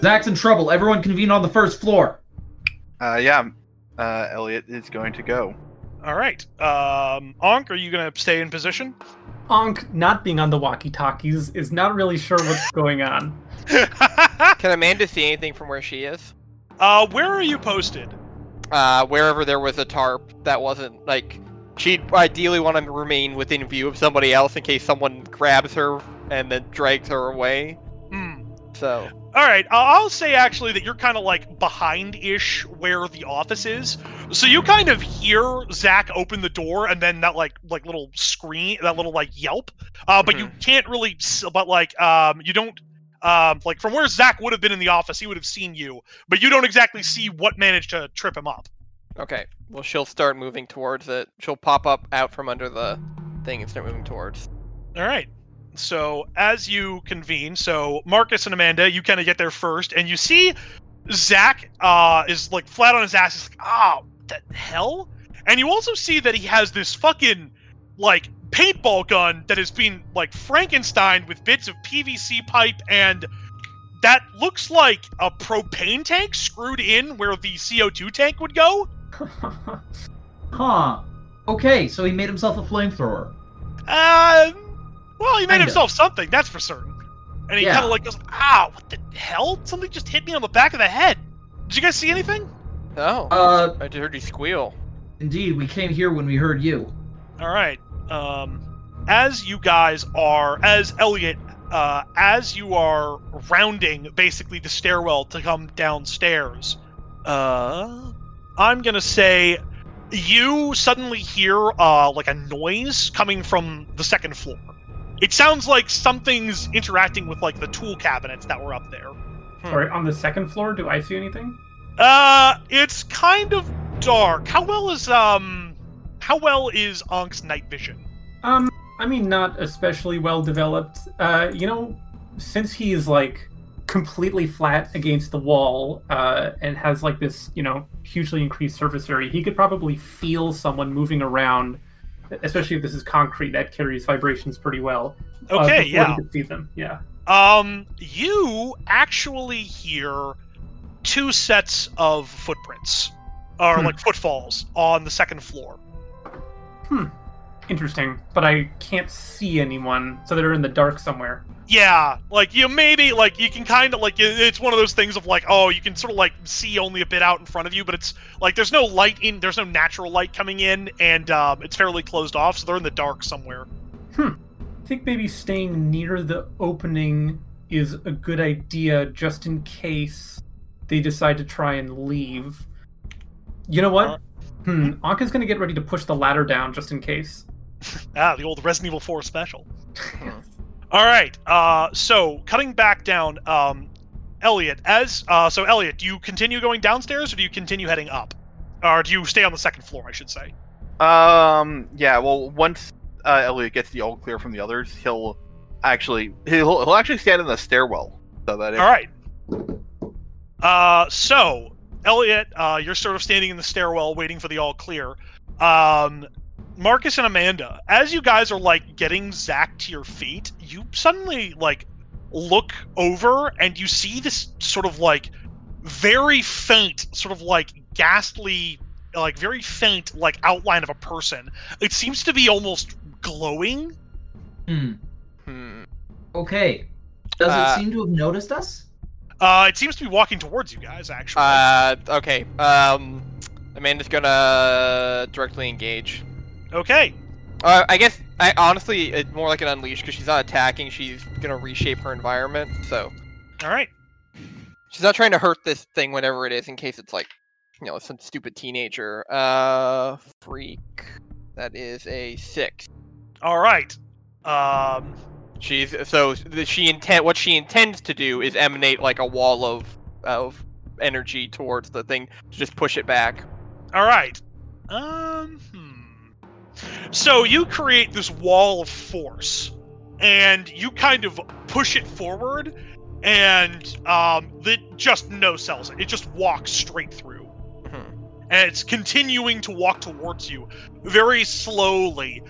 Zach's in trouble. Everyone convene on the first floor. Uh, yeah, uh, Elliot is going to go. All right. Um, Onk, are you gonna stay in position? Onk, not being on the walkie-talkies, is not really sure what's going on. Can Amanda see anything from where she is? uh, where are you posted? Uh, wherever there was a tarp that wasn't like she'd ideally want to remain within view of somebody else in case someone grabs her and then drags her away. Hmm. So All right. I'll say actually that you're kind of like behind-ish where the office is. So you kind of hear Zach open the door and then that like like little scream, that little like yelp. Uh, but you can't really. But like um, you don't. Um, like from where Zach would have been in the office, he would have seen you, but you don't exactly see what managed to trip him up. okay, well she'll start moving towards it. She'll pop up out from under the thing and start moving towards. All right. So as you convene, so Marcus and Amanda, you kind of get there first, and you see Zach uh, is like flat on his ass. He's like, "Oh, the hell!" And you also see that he has this fucking like paintball gun that has been like Frankenstein with bits of PVC pipe and that looks like a propane tank screwed in where the CO2 tank would go. Huh. Okay, so he made himself a flamethrower. Uh, well, he made Kinda. himself something, that's for certain. And he Yeah. kind of like goes, "Ow! What the hell? Something just hit me on the back of the head." Did you guys see anything? Oh, Uh, I just heard you squeal. indeed, we came here when we heard you. All right. Um, as you guys are, as Elliot, uh, as you are rounding basically the stairwell to come downstairs, uh, I'm gonna say you suddenly hear uh like a noise coming from the second floor. It sounds like something's interacting with like the tool cabinets that were up there. Sorry, on the second floor, do I see anything? Uh, it's kind of dark. How well is um, how well is Onk's night vision? Um, I mean, not especially well developed. Uh, you know, since he's like completely flat against the wall, uh, and has like this, you know, hugely increased surface area, he could probably feel someone moving around. Especially if this is concrete, that carries vibrations pretty well. uh, Okay, before yeah. He see them. Yeah. Um, you actually hear two sets of footprints, or Hmm. like footfalls, on the second floor. Interesting, but I can't see anyone, so they're in the dark somewhere. Yeah, like you maybe like you can kind of like it's one of those things of like oh you can sort of like see only a bit out in front of you, but it's like there's no light in, there's no natural light coming in, and um, it's fairly closed off, so they're in the dark somewhere. Hmm. I think maybe staying near the opening is a good idea just in case they decide to try and leave. You know what? Hmm, Anka's gonna get ready to push the ladder down just in case. Ah, the old Resident Evil 4 special. All right. Uh, so cutting back down, um, Elliot. As uh, so, Elliot, do you continue going downstairs or do you continue heading up, or do you stay on the second floor? I should say. Um, yeah. Well, once uh, Elliot gets the all clear from the others, he'll actually he'll he'll actually stand in the stairwell so that if All right. Uh, so Elliot, uh, you're sort of standing in the stairwell waiting for the all clear. Um, Marcus and Amanda, as you guys are like getting Zach to your feet, you suddenly like look over and you see this sort of like very faint, sort of like ghastly, like very faint, like outline of a person. It seems to be almost glowing. Hmm. Hmm. Okay. Does Uh, it seem to have noticed us? Uh, it seems to be walking towards you guys, actually. Uh, okay. Um, Amanda's gonna directly engage. Okay. Uh, I guess I honestly it's more like an unleash because she's not attacking. She's gonna reshape her environment. So All right. she's not trying to hurt this thing, whatever it is, in case it's like, you know, some stupid teenager. Uh, freak. That is a six. All right. Um, She's so she intent. What she intends to do is emanate like a wall of of energy towards the thing to just push it back. all right. Um, hmm. So you create this wall of force, and you kind of push it forward, and um, it just no sells it. It just walks straight through, Mhm. and it's continuing to walk towards you very slowly.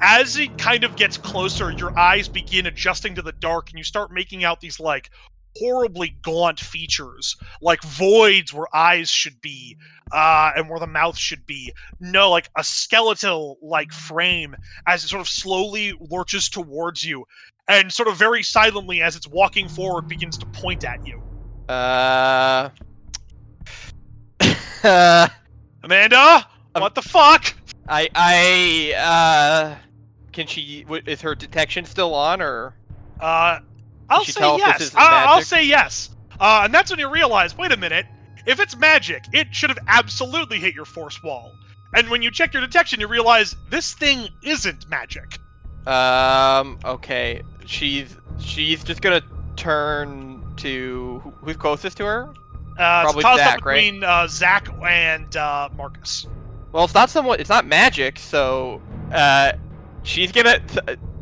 As it kind of gets closer, your eyes begin adjusting to the dark, and you start making out these like horribly gaunt features, like voids where eyes should be, uh, and where the mouth should be. No, like a skeletal like frame as it sort of slowly lurches towards you, and sort of very silently as it's walking forward begins to point at you. Uh. Amanda, Um, what the fuck? I I uh. Can she? Is her detection still on, or? Uh, I'll say if this yes. I- I'll say yes. Uh, and that's when you realize, wait a minute, if it's magic, it should have absolutely hit your force wall. And when you check your detection, you realize this thing isn't magic. Um. Okay. She's she's just gonna turn to who's closest to her. Uh, Probably it's Zach, right? between uh, Zach and uh, Marcus. Well, it's not somewhat. It's not magic, so uh, she's gonna.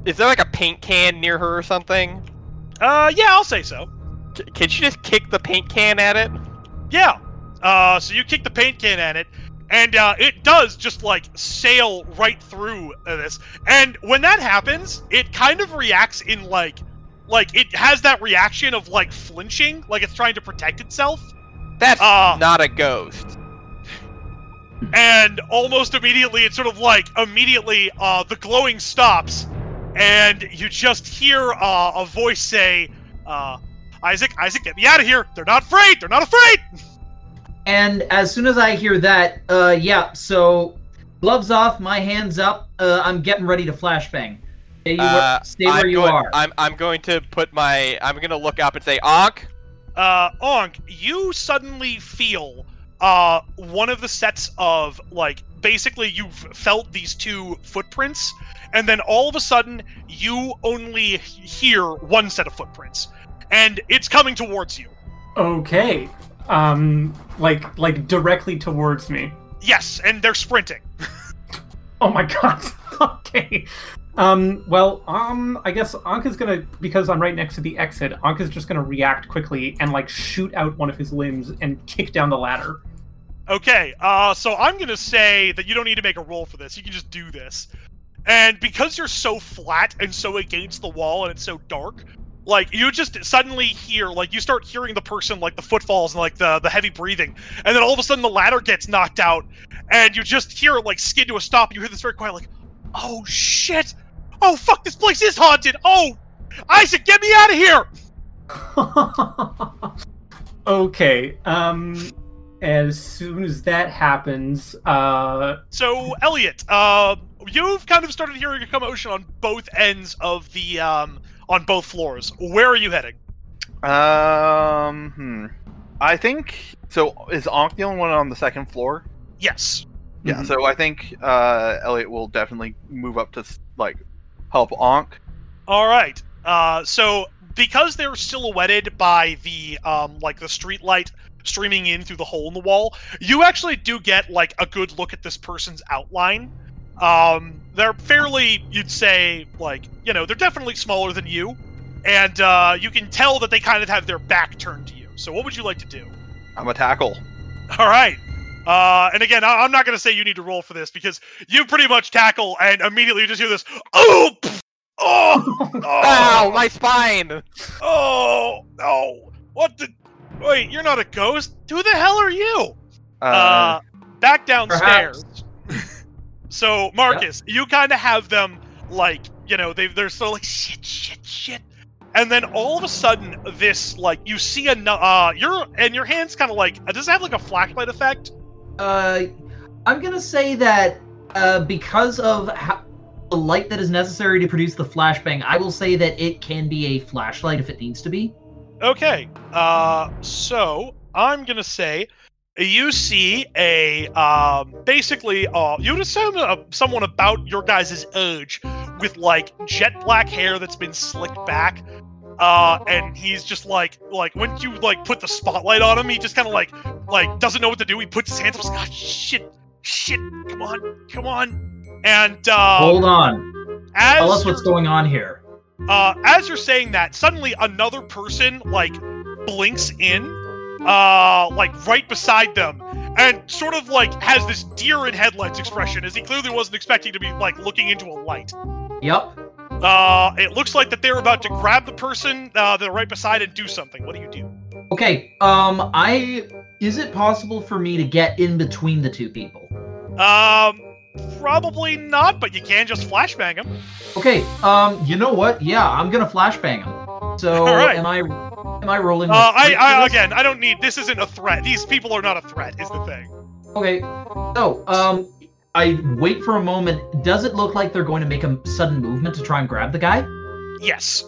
Is there like a paint can near her or something? Uh, yeah, I'll say so. C- Can she just kick the paint can at it? Yeah. Uh, so you kick the paint can at it, and uh, it does just like sail right through this. And when that happens, it kind of reacts in like, like it has that reaction of like flinching, like it's trying to protect itself. That's Uh, not a ghost. and almost immediately, it's sort of like immediately, uh, the glowing stops, and you just hear uh, a voice say, uh, "Isaac, Isaac, get me out of here! They're not afraid! They're not afraid!" And as soon as I hear that, uh, yeah, so gloves off, my hands up. Uh, I'm getting ready to flashbang. Stay, Uh, where, stay where I'm you going, are. I'm I'm going to put my. I'm gonna look up and say, Ankh. uh, Onk, you suddenly feel uh, one of the sets of like basically you've felt these two footprints, and then all of a sudden you only hear one set of footprints, and it's coming towards you. Okay. Um, like like directly towards me. Yes, and they're sprinting. Oh my god. okay. Um, well, um, I guess Anka's gonna because I'm right next to the exit. Anka's just gonna react quickly and like shoot out one of his limbs and kick down the ladder. Okay, uh, so I'm gonna say that you don't need to make a roll for this. You can just do this. And because you're so flat and so against the wall and it's so dark, like you just suddenly hear, like you start hearing the person, like the footfalls and like the the heavy breathing, and then all of a sudden the ladder gets knocked out, and you just hear it like skid to a stop. You hear this very quiet, like, "Oh shit! Oh fuck! This place is haunted! Oh, Isaac, get me out of here!" okay. Um, as soon as that happens, uh, So, Elliot, uh, you've kind of started hearing a commotion on both ends of the um, on both floors. Where are you heading? Um, hmm. I think so. Is Ankh the only one on the second floor? Yes. Yeah. Mhm. So I think uh, Elliot will definitely move up to like help Ankh. All right. Uh, so because they're silhouetted by the um, like the street light streaming in through the hole in the wall, you actually do get like a good look at this person's outline. Um, they're fairly, you'd say, like you know, they're definitely smaller than you, and uh, you can tell that they kind of have their back turned to you. So, what would you like to do? I'm a tackle. All right. Uh, and again, I- I'm not going to say you need to roll for this because you pretty much tackle and immediately you just hear this. Oh, pff, oh, oh, Ow, my spine. oh, no! What the? Wait, you're not a ghost. Who the hell are you? Uh, Uh, back downstairs. So Marcus, you kind of have them like you know they they're so like shit, shit, shit, and then all of a sudden this like you see a nu- uh your and your hands kind of like does it have like a flashlight effect? Uh, I'm gonna say that uh, because of how, the light that is necessary to produce the flashbang, I will say that it can be a flashlight if it needs to be. Okay. Uh, so I'm gonna say you see a um, basically uh, you'd assume uh, someone about your guys' age with like jet black hair that's been slicked back. Uh, and he's just like, like when you like put the spotlight on him, he just kind of like, like doesn't know what to do. He puts his hands up. Like, "Ah, shit, shit, come on, come on. And uh, Hold on. as Tell us what's going on here. Uh, as you're saying that, suddenly another person like blinks in, uh, like right beside them, and sort of like has this deer in headlights expression, as he clearly wasn't expecting to be like looking into a light. Yep. Uh, it looks like that they're about to grab the person uh, they're right beside and do something. What do you do? Okay. Um, I is it possible for me to get in between the two people? Um, probably not, but you can just flashbang him. Okay. Um, you know what? Yeah, I'm gonna flashbang him. So right. am I? Am I rolling? Uh, I, I again, I don't need. This isn't a threat. These people are not a threat. Is the thing. Okay. So, um, I wait for a moment. Does it look like they're going to make a sudden movement to try and grab the guy? Yes.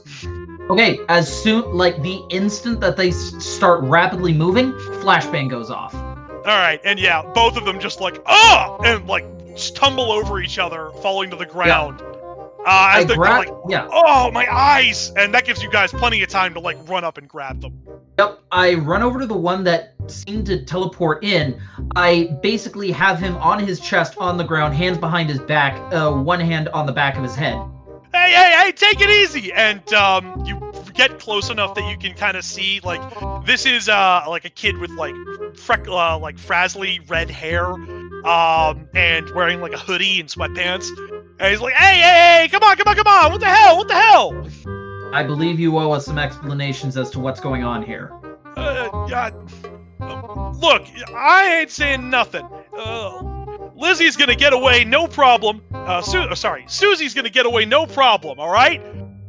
Okay. As soon, like the instant that they s- start rapidly moving, flashbang goes off. All right, and yeah, both of them just like ah, and like stumble over each other, falling to the ground. Uh, I as they're grab. like, yeah. oh my eyes, and that gives you guys plenty of time to like run up and grab them. Yep, I run over to the one that seemed to teleport in. I basically have him on his chest on the ground, hands behind his back, uh, one hand on the back of his head. Hey, hey, hey, take it easy! And um, you get close enough that you can kind of see like this is uh like a kid with like freck uh, like frazzly red hair, um, and wearing like a hoodie and sweatpants. And he's like, hey, hey, hey, come on, come on, come on! What the hell? What the hell? I believe you owe us some explanations as to what's going on here. Uh, yeah. Uh, look, I ain't saying nothing. Uh, Lizzie's gonna get away, no problem. Uh, Su- uh, sorry, Susie's gonna get away, no problem. All right.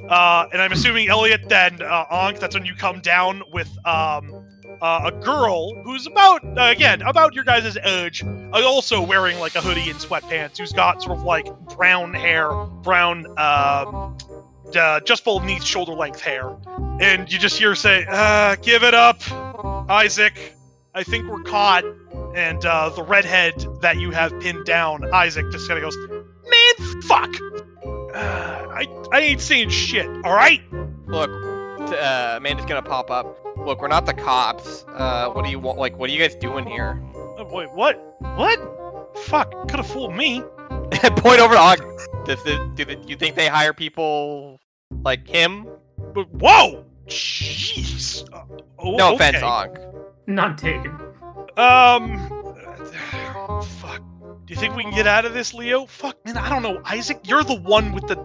Uh, and I'm assuming Elliot then uh, Ankh. That's when you come down with um uh, a girl who's about uh, again about your guys' age, uh, also wearing like a hoodie and sweatpants, who's got sort of like brown hair, brown uh, uh just beneath shoulder length hair, and you just hear her say, uh, "Give it up, Isaac. I think we're caught." And the redhead that you have pinned down, Isaac, just kind of goes, "Man, fuck! Uh, I I ain't saying shit. All right." Look, t- uh, Amanda's gonna pop up. Look, we're not the cops. Uh, what do you want? Like, what are you guys doing here? Oh, wait, what? What? Fuck! Could have fooled me. Point over to Og. Does it, do the, you think they hire people like him? But whoa! Jeez. Uh, oh, No okay. offense, Og. None taken. Um. Fuck. Do you think we can get out of this, Leo? Fuck, man. I don't know, Isaac. You're the one with the,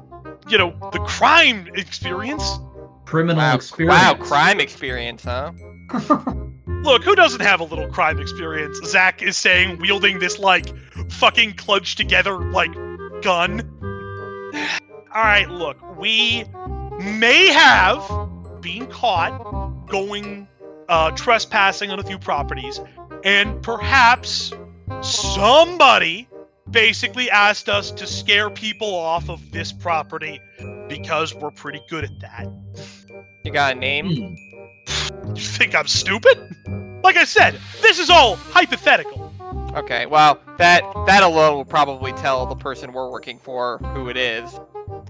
you know, the crime experience. Criminal Wow, experience. wow, crime experience, huh? Look, who doesn't have a little crime experience? Zach is saying, wielding this like fucking clutched together like gun. All right, look, we may have been caught going uh, trespassing on a few properties, and perhaps somebody basically asked us to scare people off of this property because we're pretty good at that. You got a name? Hmm. You think I'm stupid? Like I said, this is all hypothetical. Okay, well, that that alone will probably tell the person we're working for who it is.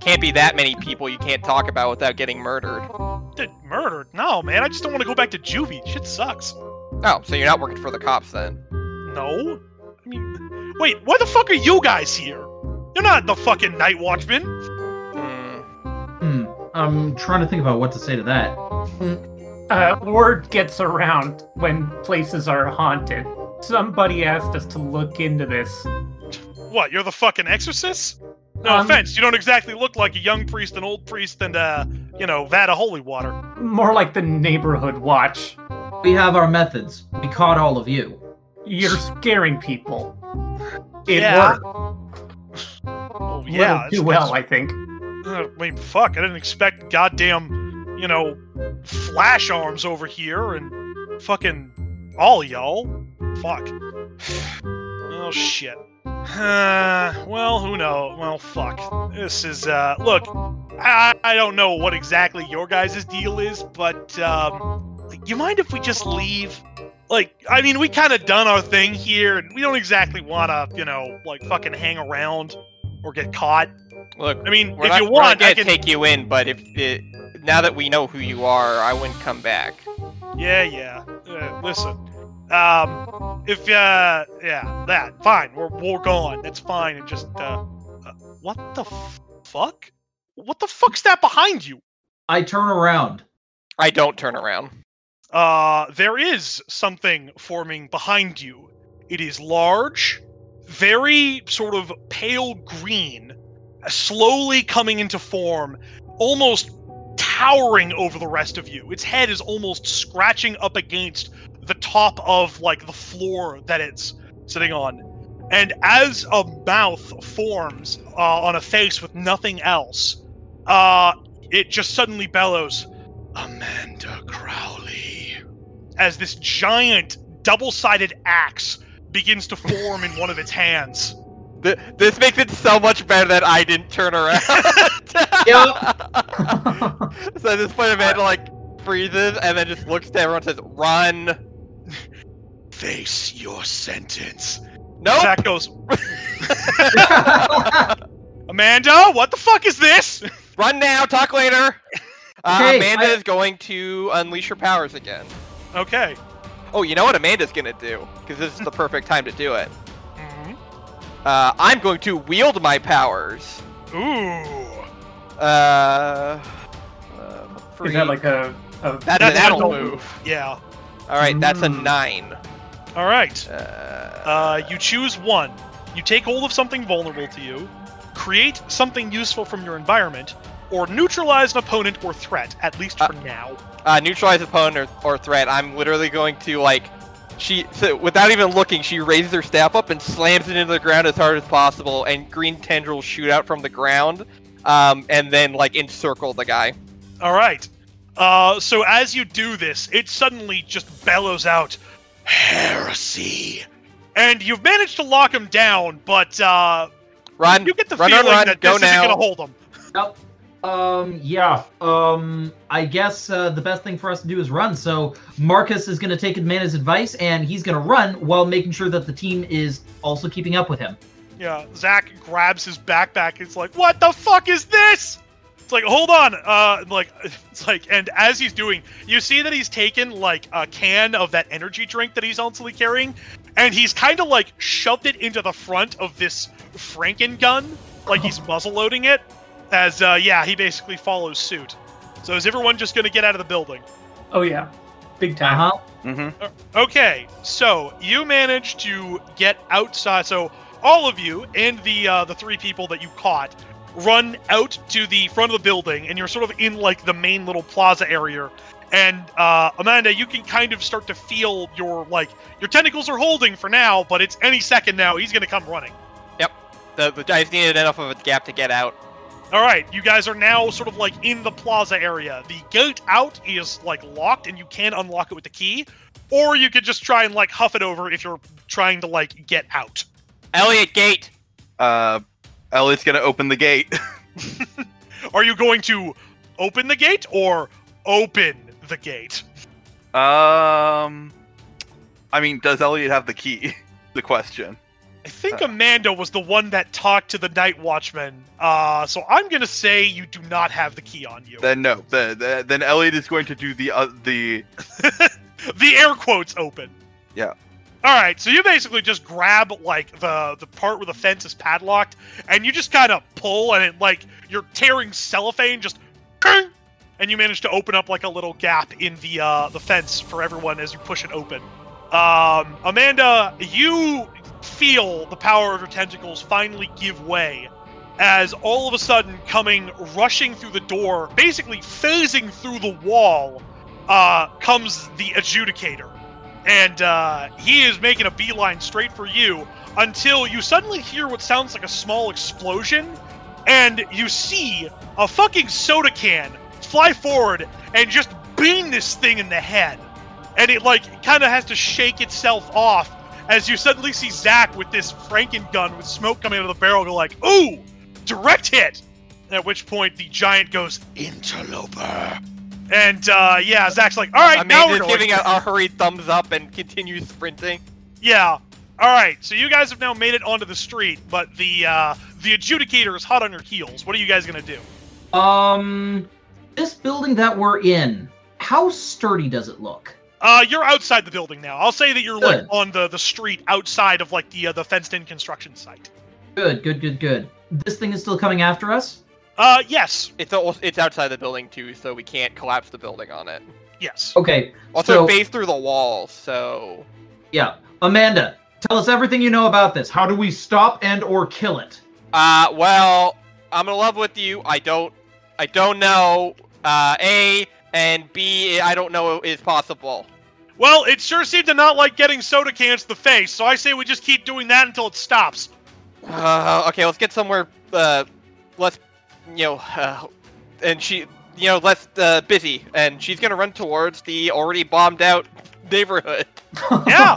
Can't be that many people you can't talk about without getting murdered. Dude, murdered? No, man. I just don't want to go back to juvie. Shit sucks. Oh, so you're not working for the cops then? No. I mean, wait. Why the fuck are you guys here? You're not the fucking night watchman. Hmm. Hmm. I'm trying to think about what to say to that. Uh, word gets around when places are haunted. Somebody asked us to look into this. What? You're the fucking exorcist? No Um, offense. You don't exactly look like a young priest, an old priest, and uh, you know, vat of holy water. More like the neighborhood watch. We have our methods. We caught all of you. You're scaring people. It Yeah. worked. Oh yeah. too well, I think. Uh, I mean, fuck. I didn't expect goddamn, you know, flash arms over here and fucking all y'all. Fuck. Oh shit. Uh, well, who knows? Well, fuck. This is uh. Look, I I don't know what exactly your guys' deal is, but um, you mind if we just leave? Like, I mean, we kind of done our thing here, and we don't exactly want to, you know, like fucking hang around or get caught. Look, I mean, if not, you we're not want, gonna I can. take you in, but if it, now that we know who you are, I wouldn't come back. Yeah, yeah. Uh, listen, um, if uh, yeah, that fine. We're we're gone. That's fine. And just uh, uh what the f- fuck? What the fuck's that behind you? I turn around. I don't turn around. Uh, there is something forming behind you. It is large, very sort of pale green, slowly coming into form, almost towering over the rest of you. Its head is almost scratching up against the top of like the floor that it's sitting on. And as a mouth forms uh, on a face with nothing else, uh, it just suddenly bellows, Amanda Crowley. As this giant double sided axe begins to form in one of its hands. Th- this makes it so much better that I didn't turn around. so at this point, Amanda like freezes and then just looks to everyone and says, "Run." Face your sentence. Nope. Zach goes, Amanda, what the fuck is this? Run now. Talk later. Uh, Okay, Amanda I- is going to unleash her powers again. Okay. Oh, you know what Amanda's gonna do? Because this is the perfect time to do it. Mhm. Uh, I'm going to wield my powers. Ooh. Uh, uh Is that like a, a That's, That's an an adult adult move. Yeah. All right, that's a Mm. nine. All right. Uh, Uh, you choose one. You take hold of something vulnerable to you, create something useful from your environment, or neutralize an opponent or threat, at least Uh, for now. uh, neutralize opponent or, or threat. I'm literally going to like, she so without even looking, she raises her staff up and slams it into the ground as hard as possible, and green tendrils shoot out from the ground, um, and then like encircle the guy. All right. Uh, so as you do this, it suddenly just bellows out, "Heresy!" And you've managed to lock him down, but uh, Run, you get the run, feeling run, run, that go this isn't going to hold him. Yep. Um, yeah. Um, I guess uh, the best thing for us to do is run. So Marcus is going to take Amanda's advice, and he's going to run while making sure that the team is also keeping up with him. Yeah, Zach grabs his backpack. It's like, what the fuck is this? It's like, hold on. Uh, like, it's like, and as he's doing, you see that he's taken like a can of that energy drink that he's also carrying, and he's kind of like shoved it into the front of this Franken gun, like he's muzzle loading it. As uh, yeah, he basically follows suit. So is everyone just gonna get out of the building? oh yeah, big Uh time. huh. Mm-hmm. Okay, so you managed to get outside. So all of you and the uh, the three people that you caught run out to the front of the building, and you're sort of in like the main little plaza area. And uh, Amanda, you can kind of start to feel your like your tentacles are holding for now, but it's any second now. He's gonna come running. Yep, the, the guys needed enough of a gap to get out. All right, you guys are now sort of like in the plaza area. The gate out is like locked, and you can unlock it with the key, or you could just try and like huff it over if you're trying to like get out. Elliot, gate. Uh, Elliot's gonna open the gate. Are you going to open the gate or open the gate? um, I mean, does Elliot have the key? the question. I think Amanda was the one that talked to the night watchman. Uh, so I'm gonna say you do not have the key on you. Then no. The, the, then Elliot is going to do the uh, the the air quotes open. Yeah. All right, so you basically just grab like the the part where the fence is padlocked, and you just kind of pull, and it like you're tearing cellophane, just, and you manage to open up like a little gap in the uh, the fence for everyone as you push it open. Um, Amanda, you feel the power of your tentacles finally give way as all of a sudden coming rushing through the door, basically phasing through the wall, uh, comes the adjudicator. And uh, he is making a beeline straight for you until you suddenly hear what sounds like a small explosion, and you see a fucking soda can fly forward and just beam this thing in the head. And it like kind of has to shake itself off as you suddenly see Zach with this Franken gun with smoke coming out of the barrel go like, ooh, direct hit. At which point the giant goes, interloper. And uh, yeah, Zach's like, all right, now we're Amanda's going. giving a, a hurried thumbs up and continues sprinting. Yeah. All right. So you guys have now made it onto the street, but the uh, the adjudicator is hot on your heels. What are you guys gonna do? Um, this building that we're in, how sturdy does it look? Uh, you're outside the building now. I'll say that you're like on the the street outside of like the uh, the fenced-in construction site. Good, good, good, good. This thing is still coming after us. Uh, yes, It's al- it's outside the building too, so we can't collapse the building on it. yes. Okay. Also, So- phase through the wall, so Yeah, Amanda, tell us everything you know about this. How do we stop and or kill it? uh, well, I'm gonna love with you. I don't, I don't know. Uh, A and B, I don't know is possible. Well, it sure seemed to not like getting soda cans to the face, so I say we just keep doing that until it stops. Uh, okay, let's get somewhere uh, less, you know, uh, and she, you know, less uh, busy, and she's gonna run towards the already bombed out neighborhood. Yeah.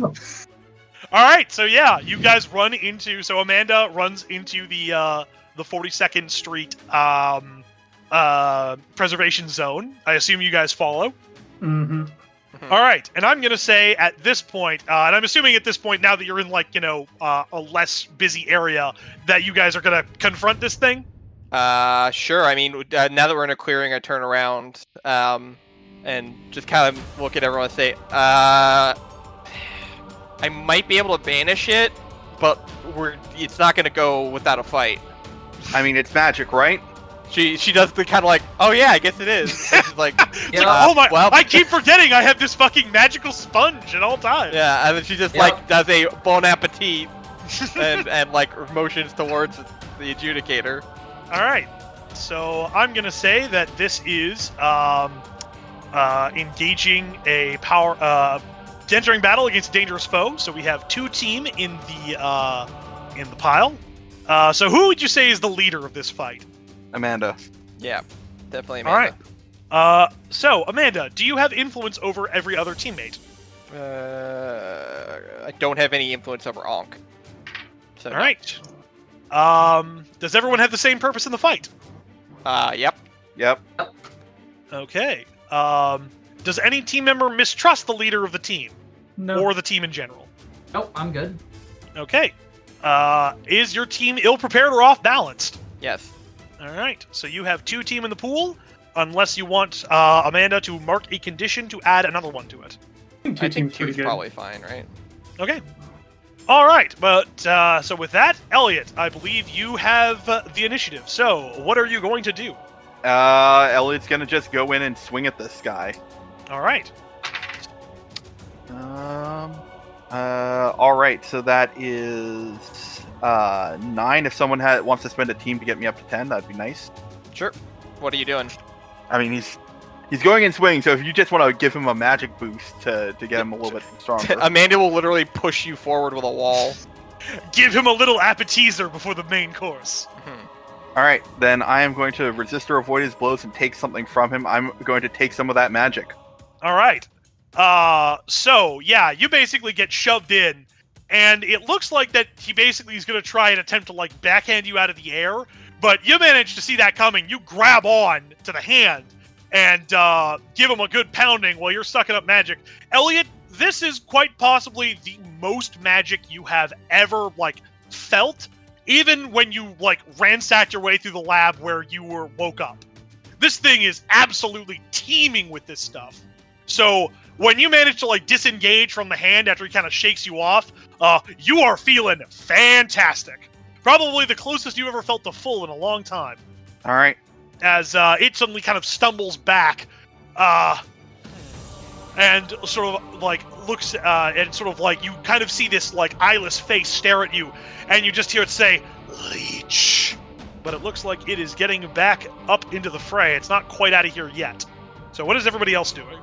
All right, so yeah, you guys run into. So Amanda runs into the uh, the 42nd Street um, uh, preservation zone. I assume you guys follow. hmm All right, and I'm gonna say at this point, uh, and I'm assuming at this point now that you're in like you know uh, a less busy area, that you guys are gonna confront this thing. Uh, sure. I mean, uh, now that we're in a clearing, I turn around, um, and just kind of look at everyone and say, uh, I might be able to banish it, but we're it's not gonna go without a fight. I mean, it's magic, right? She she does the kind of like, oh yeah, I guess it is. She's like, It's like, Uh, oh my! well- I keep forgetting I have this fucking magical sponge at all times. yeah, and then she just Yeah. like does a bon appetit and and like motions towards the adjudicator. All right. So I'm gonna say that this is um, uh, engaging a power, uh, entering battle against a dangerous foe. So we have two team in the uh, in the pile. Uh, so who would you say is the leader of this fight? Amanda. Yeah, definitely. All right. Amanda. Uh, so Amanda, do you have influence over every other teammate? Uh, I don't have any influence over Onk. So All right. Um, does everyone have the same purpose in the fight? Uh, yep. Yep. Okay. Um, does any team member mistrust the leader of the team No. or the team in general? Nope, I'm good. Okay. Uh, is your team ill prepared or off balanced? Yes. All right. So you have two team in the pool, unless you want uh, Amanda to mark a condition to add another one to it. I think two I think teams two pretty is probably fine, right? Okay. All right. But uh, so with that, Elliot, I believe you have uh, the initiative. So what are you going to do? Uh, Elliot's gonna just go in and swing at this guy. All right. Um. Uh. All right. So that is uh nine. If someone ha- wants to spend a team to get me up to ten, that'd be nice. Sure. What are you doing? I mean, he's he's going in swing. So if you just want to give him a magic boost to to get him a little bit stronger. Amanda will literally push you forward with a wall. Give him a little appetizer before the main course. Mhm. All right. Then I am going to resist or avoid his blows and take something from him. I'm going to take some of that magic. All right. Uh, so yeah, you basically get shoved in, and it looks like that he basically is going to try and attempt to like backhand you out of the air, but you manage to see that coming. You grab on to the hand and uh, give him a good pounding while you're sucking up magic. Elliot, this is quite possibly the most magic you have ever like felt, even when you like ransacked your way through the lab where you were woke up. This thing is absolutely teeming with this stuff. So when you manage to like disengage from the hand after he kind of shakes you off, uh, you are feeling fantastic. Probably the closest you ever felt to full in a long time. All right. As uh, it suddenly kind of stumbles back, uh, and sort of like looks, uh, and sort of like you kind of see this like eyeless face stare at you, and you just hear it say, "Leech." But it looks like it is getting back up into the fray. It's not quite out of here yet. So what is everybody else doing?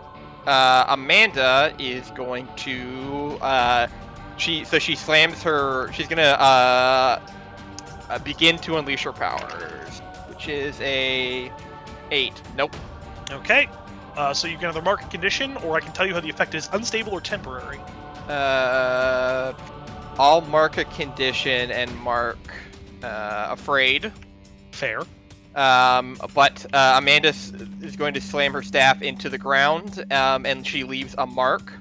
Uh, Amanda is going to uh, she so she slams her. She's gonna uh, uh begin to unleash her powers, which is a eight. Nope. Okay. Uh, so you can either mark a condition, or I can tell you how the effect is unstable or temporary. Uh, I'll mark a condition and mark uh, afraid. Fair. Um, but uh, Amanda is going to slam her staff into the ground, um, and she leaves a mark.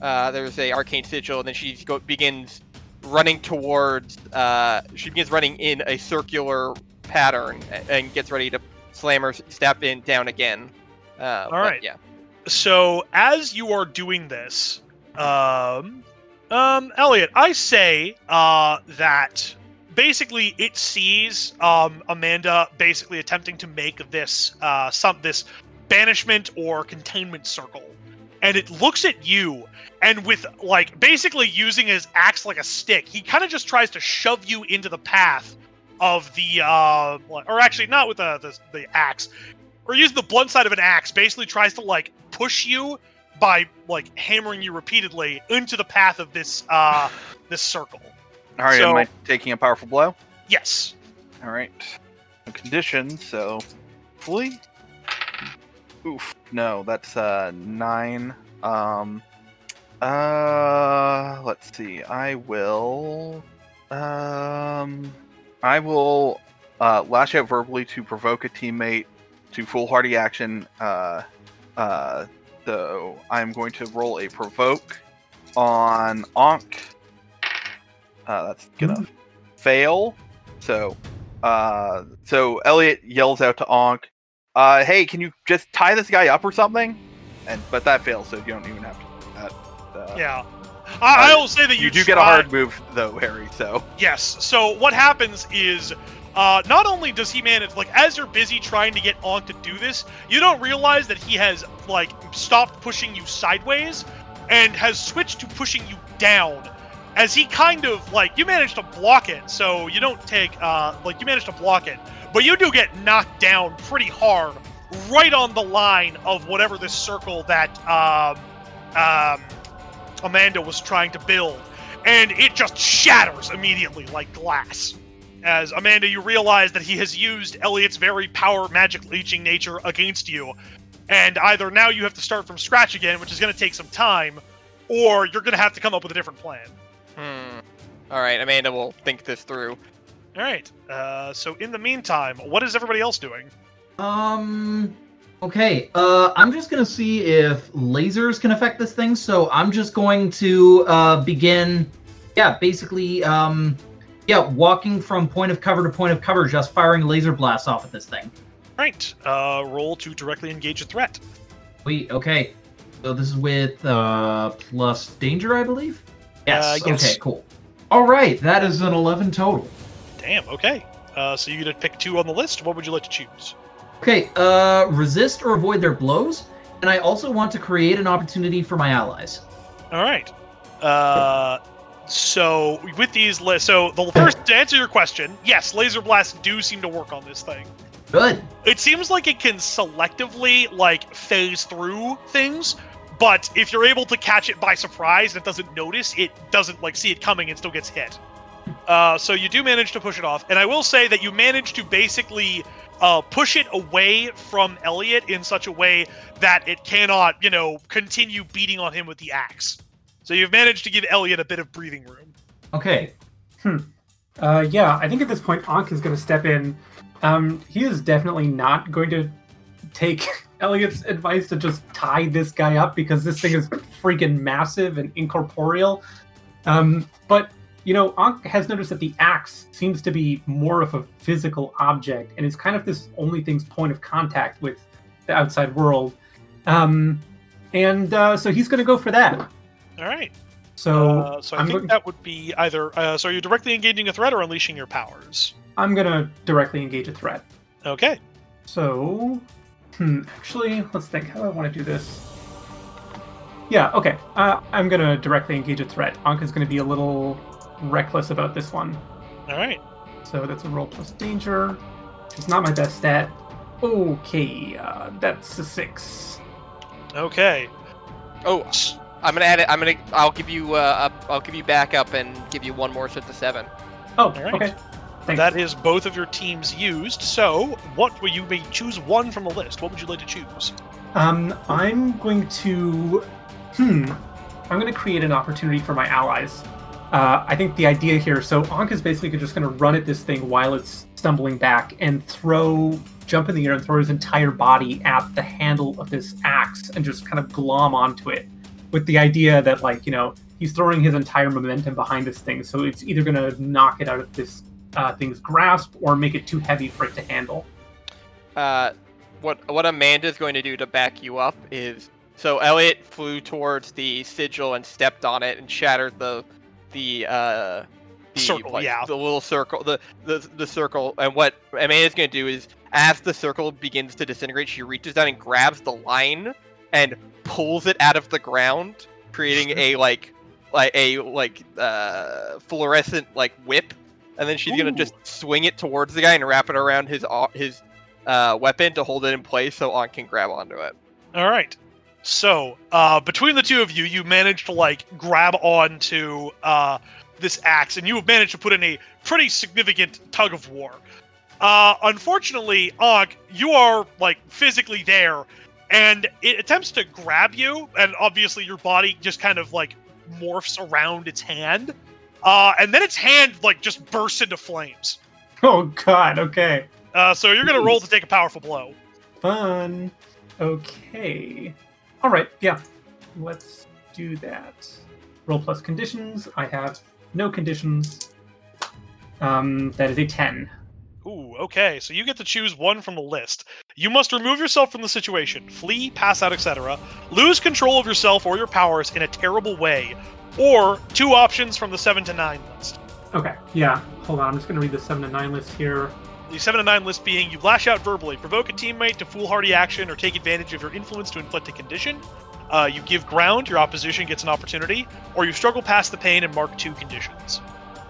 Uh, there's a arcane sigil, and then she go- begins running towards. Uh, she begins running in a circular pattern a- and gets ready to slam her staff in down again. Uh, but right. Yeah. So as you are doing this, um, um, Elliot, I say uh, that basically it sees um, Amanda basically attempting to make this uh, some this banishment or containment circle, and it looks at you and with like basically using his axe like a stick, he kind of just tries to shove you into the path of the, uh, or actually not with the, the the axe, or using the blunt side of an axe. Basically, tries to like push you by like hammering you repeatedly into the path of this uh this circle. All right, So- am I taking a powerful blow? Yes. All right. No condition, so hopefully. Oof. No, that's uh nine. Um. Uh. Let's see. I will. Um. I will. Uh, lash out verbally to provoke a teammate to foolhardy action. Uh. Uh. So I'm going to roll a provoke on Onk. Uh, that's gonna fail. So uh, so Elliot yells out to Onk, uh, "Hey, can you just tie this guy up or something?" And but that fails, so you don't even have to do that. Uh, Yeah. I, I uh, will say that you, you do get a hard move though, Harry. So Yes. So what happens is, uh, not only does he manage, like, as you're busy trying to get on to do this, you don't realize that he has like stopped pushing you sideways and has switched to pushing you down. As he kind of like you manage to block it, so you don't take uh like you manage to block it, but you do get knocked down pretty hard, right on the line of whatever this circle that um um Amanda was trying to build and it just shatters immediately like glass. As Amanda, you realize that he has used Elliot's very power magic leeching nature against you, and either now you have to start from scratch again, which is going to take some time, or you're going to have to come up with a different plan. All right, Amanda will think this through. All right. Uh, so in the meantime, what is everybody else doing? Um. Okay. Uh, I'm just gonna see if lasers can affect this thing. So I'm just going to uh begin. Yeah, basically. Um. Yeah, walking from point of cover to point of cover, just firing laser blasts off at this thing. Right. Uh, roll to directly engage a threat. Wait. Okay. So this is with uh plus danger, I believe. Yes. Uh, yes. Okay. Cool. All right. That is an 11 total. Damn. Okay. Uh, so you get to pick two on the list. What would you like to choose? Okay, uh, resist or avoid their blows, and I also want to create an opportunity for my allies. All right. Uh, so with these lists, so the first to answer your question, yes, laser blasts do seem to work on this thing. Good. It seems like it can selectively like phase through things, but if you're able to catch it by surprise and it doesn't notice, it doesn't like see it coming and still gets hit. Uh, so you do manage to push it off, and I will say that you manage to basically uh, push it away from Elliot in such a way that it cannot, you know, continue beating on him with the axe. So you've managed to give Elliot a bit of breathing room. Okay. Uh, yeah, I think at this point Ankh is going to step in. Um, he is definitely not going to take Elliot's advice to just tie this guy up because this thing is freaking massive and incorporeal. Um, but you know, Ankh has noticed that the axe seems to be more of a physical object and is kind of this only thing's point of contact with the outside world. Um, and uh, so he's going to go for that. All right. So, uh, so I I'm think going- that would be either. Uh, so are you directly engaging a threat or unleashing your powers? I'm going to directly engage a threat. Okay. So, hmm, actually, let's think. How do I want to do this? Yeah, okay. Uh, I'm gonna directly engage a threat. Anka's gonna be a little reckless about this one. All right. So that's a roll plus danger. It's not my best stat. Okay, uh, that's a six. Okay. Oh, I'm gonna add it. I'm gonna. I'll give you. Uh, up, I'll give you backup and give you one more, so it's a seven. Oh, right. okay. Thanks. That is both of your teams used. So, what will you may choose one from the list? What would you like to choose? Um, I'm going to. Hmm. I'm going to create an opportunity for my allies. Uh, I think the idea here. So Ankh is basically just going to run at this thing while it's stumbling back and throw, jump in the air and throw his entire body at the handle of this axe and just kind of glom onto it, with the idea that like you know he's throwing his entire momentum behind this thing. So it's either going to knock it out of this uh, thing's grasp or make it too heavy for it to handle. Uh, what what Amanda's going to do to back you up is so Elliot flew towards the sigil and stepped on it and shattered the the uh the, Circle, like, yeah. the little circle the, the the circle and what Amanda's going to do is as the circle begins to disintegrate she reaches down and grabs the line and pulls it out of the ground creating a like like a like uh fluorescent like whip and then she's gonna just swing it towards the guy and wrap it around his his uh, weapon to hold it in place so On can grab onto it. All right. So, uh, between the two of you, you managed to like grab onto uh, this axe, and you have managed to put in a pretty significant tug of war. Uh, unfortunately, Og, you are like physically there, and it attempts to grab you, and obviously your body just kind of like morphs around its hand, uh, and then its hand like just bursts into flames. Oh God. Okay. Uh, so you're gonna roll to take a powerful blow. Fun. Okay. All right. Yeah. Let's do that. Roll plus conditions. I have no conditions. Um, that is a ten. Ooh, okay. So you get to choose one from the list. You must remove yourself from the situation, flee, pass out, etc., lose control of yourself or your powers in a terrible way, or two options from the 7 to 9 list. Okay. Yeah. Hold on. I'm just gonna read the seven to nine list here. The 7 to 9 list being you lash out verbally, provoke a teammate to foolhardy action, or take advantage of your influence to inflict a condition. Uh, you give ground, your opposition gets an opportunity, or you struggle past the pain and mark two conditions.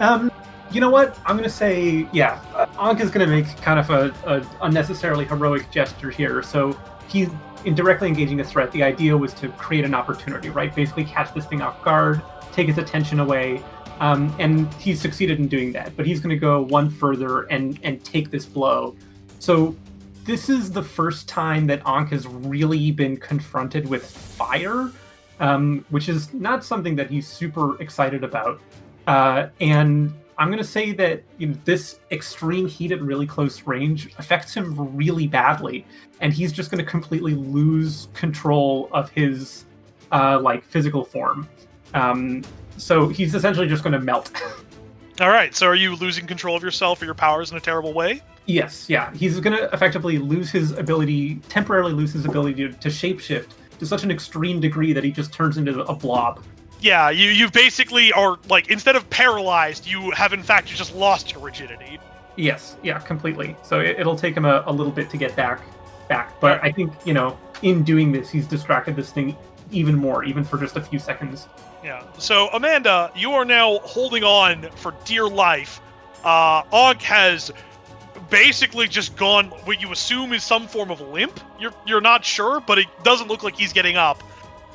Um, you know what? I'm gonna say, yeah. Uh, Ankh is gonna make kind of a, a unnecessarily heroic gesture here. So he's indirectly engaging a threat. The idea was to create an opportunity, right? Basically, catch this thing off guard, take his attention away, um, and he's succeeded in doing that. But he's gonna go one further and and take this blow. So this is the first time that Ankh has really been confronted with fire, um, which is not something that he's super excited about. Uh, and I'm going to say that you know, this extreme heat at really close range affects him really badly, and he's just going to completely lose control of his uh, like physical form. Um, so he's essentially just going to melt. All right, so are you losing control of yourself or your powers in a terrible way? yes, yeah, he's going to effectively lose his ability, temporarily lose his ability to, to shapeshift to such an extreme degree that he just turns into a blob. Yeah, you you basically are like instead of paralyzed, you have in fact you just lost your rigidity. Yes, yeah, completely. So it, it'll take him a, a little bit to get back, back. But I think you know, in doing this, he's distracted this thing even more, even for just a few seconds. Yeah. So Amanda, you are now holding on for dear life. Uh, Og has basically just gone what you assume is some form of limp. You're you're not sure, but it doesn't look like he's getting up.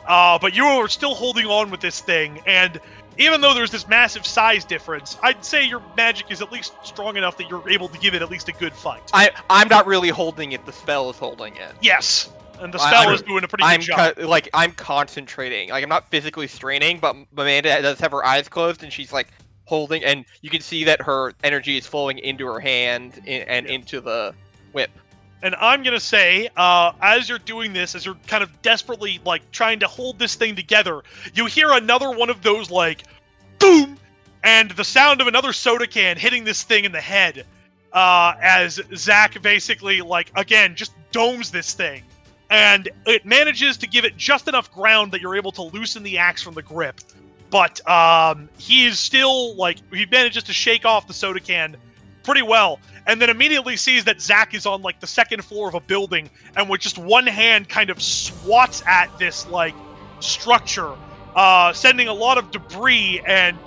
Uh, but you are still holding on with this thing, and even though there's this massive size difference, I'd say your magic is at least strong enough that you're able to give it at least a good fight. I I'm not really holding it. The spell is holding it. yes, and the I- spell I'm- is doing a pretty good I'm job. co- like I'm concentrating. Like I'm not physically straining, but Amanda does have her eyes closed and she's like holding, and you can see that her energy is flowing into her hand in, and into the whip. And I'm gonna say, uh, as you're doing this, as you're kind of desperately like trying to hold this thing together, you hear another one of those like boom, and the sound of another soda can hitting this thing in the head. Uh, as Zach basically like again just domes this thing, and it manages to give it just enough ground that you're able to loosen the axe from the grip. But um, he is still like he manages to shake off the soda can pretty well and then immediately sees that Zach is on like the second floor of a building and with just one hand kind of swats at this like structure, uh, sending a lot of debris and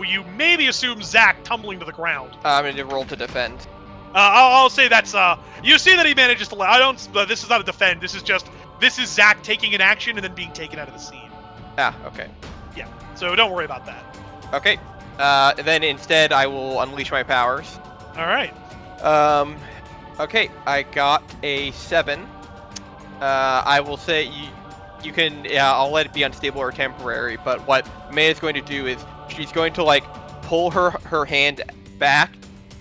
you maybe assume Zach tumbling to the ground. I'm gonna roll to defend. Uh, I'll, I'll say that's uh, you see that he manages to. I don't. Uh, this is not a defend. This is just this is Zach taking an action and then being taken out of the scene. Ah, okay, Yeah. So don't worry about that. okay. Uh, then instead, I will unleash my powers. All right. Um, okay, I got a seven. Uh, I will say you, you can. Yeah, I'll let it be unstable or temporary. But what May is going to do is she's going to like pull her her hand back,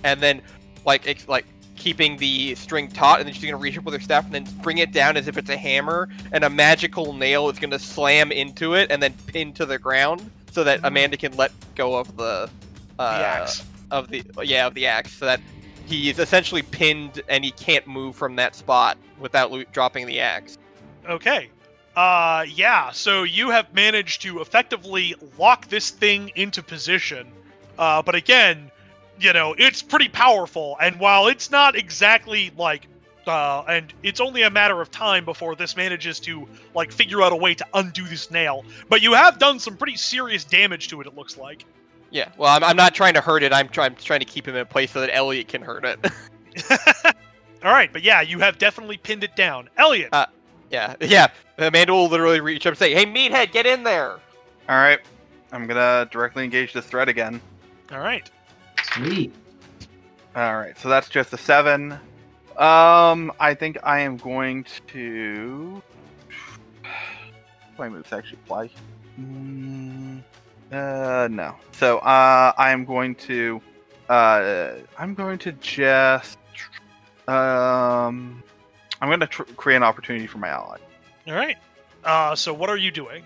and then like ex- like keeping the string taut, and then she's gonna reach up with her staff and then bring it down as if it's a hammer, and a magical nail is gonna slam into it and then pin to the ground, so that Amanda can let go of the uh, The axe. of the yeah of the axe, so that he is essentially pinned and he can't move from that spot without lo- dropping the axe. Okay. Uh, yeah. So you have managed to effectively lock this thing into position. Uh, but again, you know, it's pretty powerful. And while it's not exactly like, uh, and it's only a matter of time before this manages to like figure out a way to undo this nail. But you have done some pretty serious damage to it. It looks like. Yeah. Well, I'm, I'm not trying to hurt it. I'm, try- I'm trying to keep him in place so that Elliot can hurt it. All right, but yeah, you have definitely pinned it down. Elliot. Uh, yeah. Yeah. Amanda will literally reach up and say, "Hey, meathead, get in there." All right, I'm gonna directly engage this threat again. All right. Sweet. All right, so that's just a seven. Um, I think I am going to. My moves actually apply. Mm, uh, no. So, uh, I am going to. Uh, I'm going to just. Um, I'm going to tr- create an opportunity for my ally. All right. Uh, so what are you doing,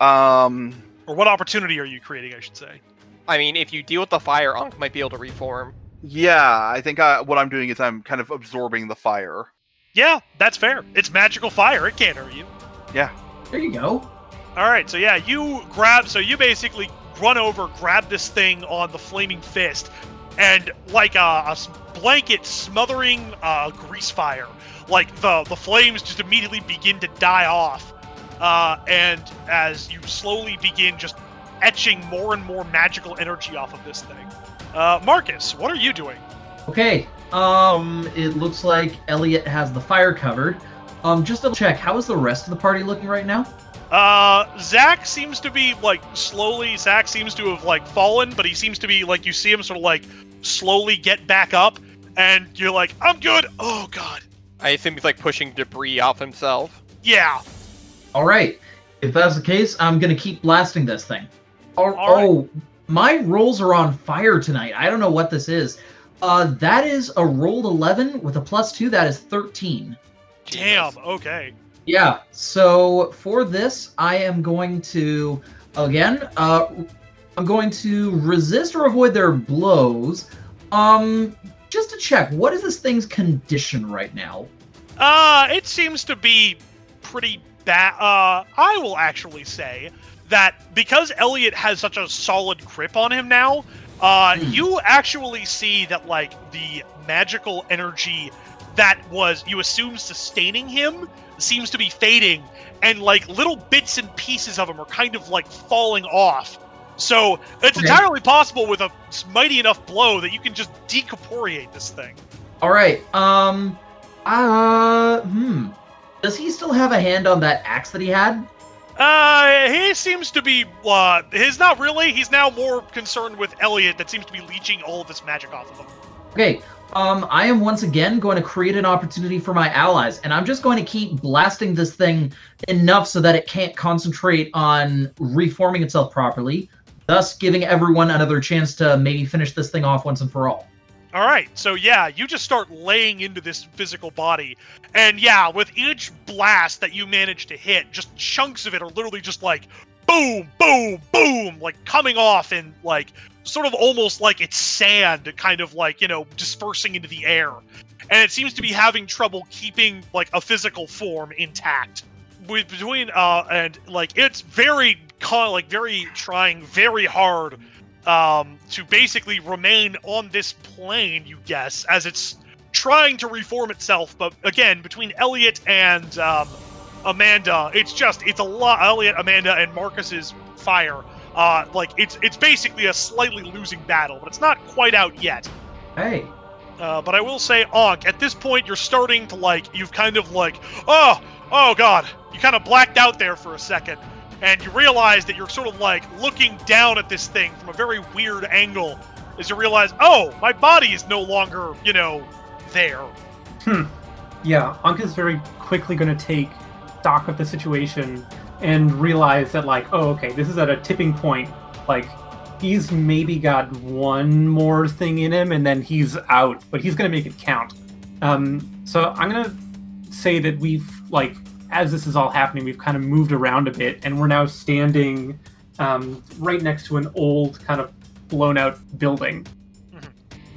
Um, or what opportunity are you creating? I should say. I mean, if you deal with the fire, Ankh might be able to reform. yeah, I think I, what I'm doing is I'm kind of absorbing the fire. Yeah, that's fair. It's magical fire. It can't hurt you. Yeah. There you go. All right, so yeah, you grab. So you basically run over, grab this thing on the flaming fist, and like a blanket smothering uh, grease fire, like the the flames just immediately begin to die off, uh, and as you slowly begin just etching more and more magical energy off of this thing. Uh, Marcus, what are you doing? Okay. Um, it looks like Elliot has the fire covered. Um, just double check. How is the rest of the party looking right now? Uh, Zach seems to be like slowly. Zach seems to have like fallen, but he seems to be like you see him sort of like slowly get back up, and you're like, I'm good. Oh God, I assume he's like pushing debris off himself. yeah. All right. If that's the case, I'm gonna keep blasting this thing. Oh, All right. oh, my rolls are on fire tonight. I don't know what this is. Uh, that is a rolled 11 with a plus two. That is 13. Damn. Okay. Yeah. So for this, I am going to again. Uh, I'm going to resist or avoid their blows. Um, just to check, what is this thing's condition right now? Uh, it seems to be pretty bad. Uh, I will actually say that because Elliot has such a solid grip on him now, uh, Hmm. you actually see that like the magical energy that was you assume sustaining him seems to be fading, and like little bits and pieces of him are kind of like falling off. So it's Okay. entirely possible with a mighty enough blow that you can just decorporeate this thing. All right. Um. Uh. Hmm. Does he still have a hand on that axe that he had? Uh, he seems to be, uh, he's not really. He's now more concerned with Elliot that seems to be leeching all of this magic off of him. Okay. Um, I am once again going to create an opportunity for my allies, and I'm just going to keep blasting this thing enough so that it can't concentrate on reforming itself properly, thus giving everyone another chance to maybe finish this thing off once and for all. All right, so yeah, you just start laying into this physical body. And yeah, with each blast that you manage to hit, just chunks of it are literally just like boom, boom, boom, like coming off and like sort of almost like it's sand, kind of like, you know, dispersing into the air. And it seems to be having trouble keeping like a physical form intact. With between uh and like it's very con- like very trying very hard um, to basically remain on this plane, you guess, as it's trying to reform itself. But again, between Elliot and um, Amanda, it's just it's a lot. Elliot, Amanda, and Marcus's fire. Uh, like it's it's basically a slightly losing battle, but it's not quite out yet. Hey. Uh, but I will say, Ankh, at this point, you're starting to like, you've kind of like, oh, oh god, you kind of blacked out there for a second, and you realize that you're sort of like looking down at this thing from a very weird angle, as you realize, oh, my body is no longer, you know, there. Hmm. Yeah, is very quickly going to take stock of the situation and realize that, like, oh, okay, this is at a tipping point. Like, he's maybe got one more thing in him, and then he's out, but he's going to make it count. Um, so I'm going to say that we've, like, as this is all happening, we've kind of moved around a bit, and we're now standing um, right next to an old, kind of blown out building.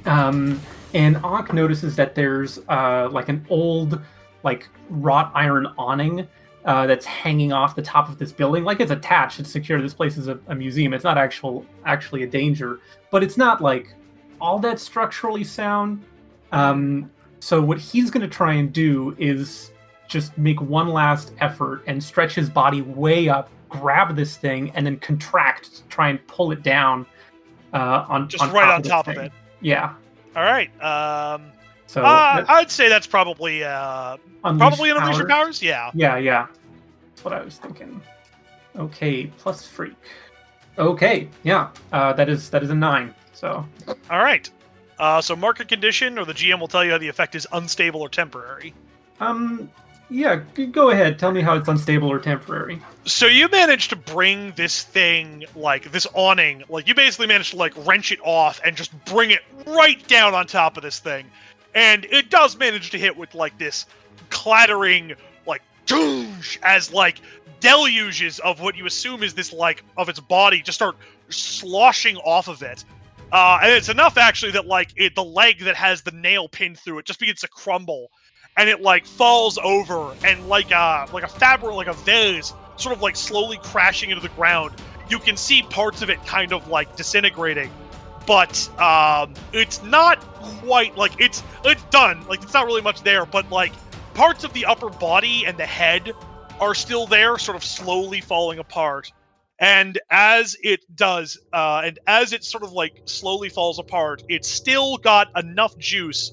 Um, and Ankh notices that there's uh, like an old, like wrought iron awning uh, that's hanging off the top of this building. Like it's attached, it's secure. This place is a, a museum. It's not actual, actually a danger, but it's not like all that structurally sound. Um, so what he's going to try and do is just make one last effort and stretch his body way up, grab this thing, and then contract to try and pull it down Uh, on Just on right top on of top of thing. it. Yeah. All right. Um, So uh, I'd say that's probably uh, probably an unleash your powers. Yeah. Yeah, yeah. That's what I was thinking. Okay, plus freak. Okay, yeah. Uh, that is that is a nine. So All right. Uh, so market condition, or the GM will tell you how the effect is unstable or temporary. um, yeah. Go ahead. Tell me how it's unstable or temporary. So you managed to bring this thing, like this awning, like you basically managed to like wrench it off and just bring it right down on top of this thing, and it does manage to hit with like this clattering, like doosh, as like deluges of what you assume is this like of its body just start sloshing off of it. Uh, and it's enough actually that like it, the leg that has the nail pinned through it just begins to crumble, and it like falls over and like a like a fabric like a vase sort of like slowly crashing into the ground. You can see parts of it kind of like disintegrating, but um, it's not quite like it's it's done. Like it's not really much there, but like parts of the upper body and the head are still there, sort of slowly falling apart. And as it does, uh, and as it sort of like slowly falls apart, it's still got enough juice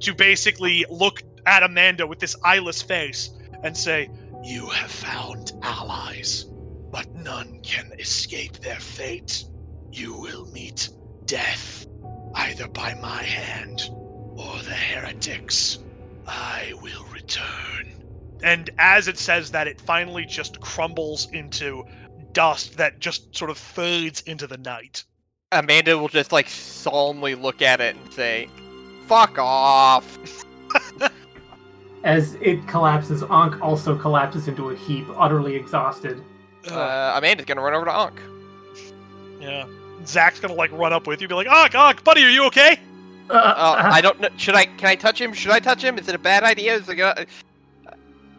to basically look at Amanda with this eyeless face and say, You have found allies, but none can escape their fate. You will meet death, either by my hand or the heretics. I will return. And as it says that, it finally just crumbles into dust that just sort of fades into the night. Amanda will just like solemnly look at it and say, "Fuck off." As it collapses, Ankh also collapses into a heap, utterly exhausted. Uh, Amanda's gonna run over to Ankh. yeah. Zach's gonna like run up with you, be like, "Ah, ah, buddy, are you okay?" Uh, Oh, I don't know. Should I? Can I touch him? Should I touch him? Is it a bad idea? Is it gonna...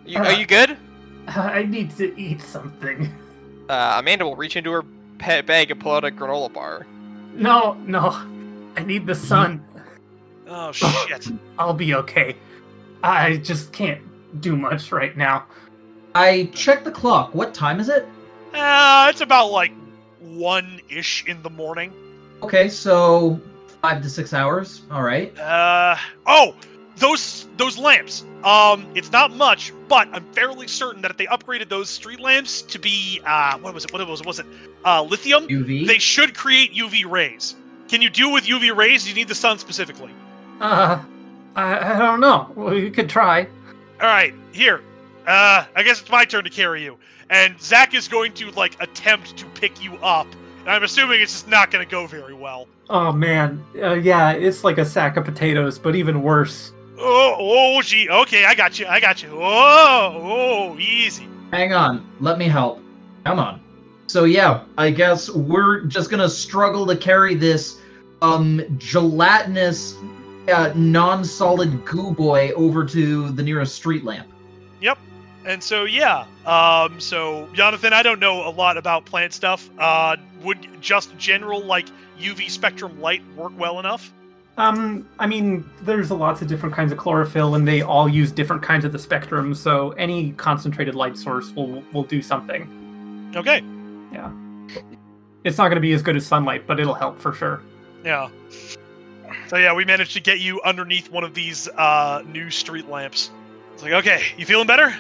you, are you good? I need to eat something. Uh, Amanda will reach into her pet bag and pull out a granola bar. No, no. I need the sun. Oh shit. I'll be okay. I just can't do much right now. I check the clock. What time is it? uh, it's about like one ish in the morning. Okay, so five to six hours. All right. Uh oh, those those lamps. Um, it's not much, but I'm fairly certain that if they upgraded those street lamps to be uh, what was it? What was it? Was it uh, lithium? UV. They should create UV rays. Can you deal with UV rays? You need the sun specifically. Uh, I, I don't know. Well, you could try. All right, here. Uh, I guess it's my turn to carry you. And Zach is going to like attempt to pick you up. And I'm assuming it's just not going to go very well. Oh man, uh, yeah, it's like a sack of potatoes, but even worse. Oh, oh, gee. Okay, I got you. I got you. Oh, oh, easy. Hang on. Let me help. Come on. So yeah, I guess we're just gonna struggle to carry this um gelatinous uh, non-solid goo boy over to the nearest street lamp. Yep. And so yeah, um, so Jonathan, I don't know a lot about plant stuff. Uh, would just general like UV spectrum light work well enough? Um, I mean, there's lots of different kinds of chlorophyll, and they all use different kinds of the spectrum. So any concentrated light source will will do something. Okay, Yeah. It's not going to be as good as sunlight, but it'll help for sure. yeah. So yeah, we managed to get you underneath one of these uh, new street lamps. It's like, okay, you feeling better?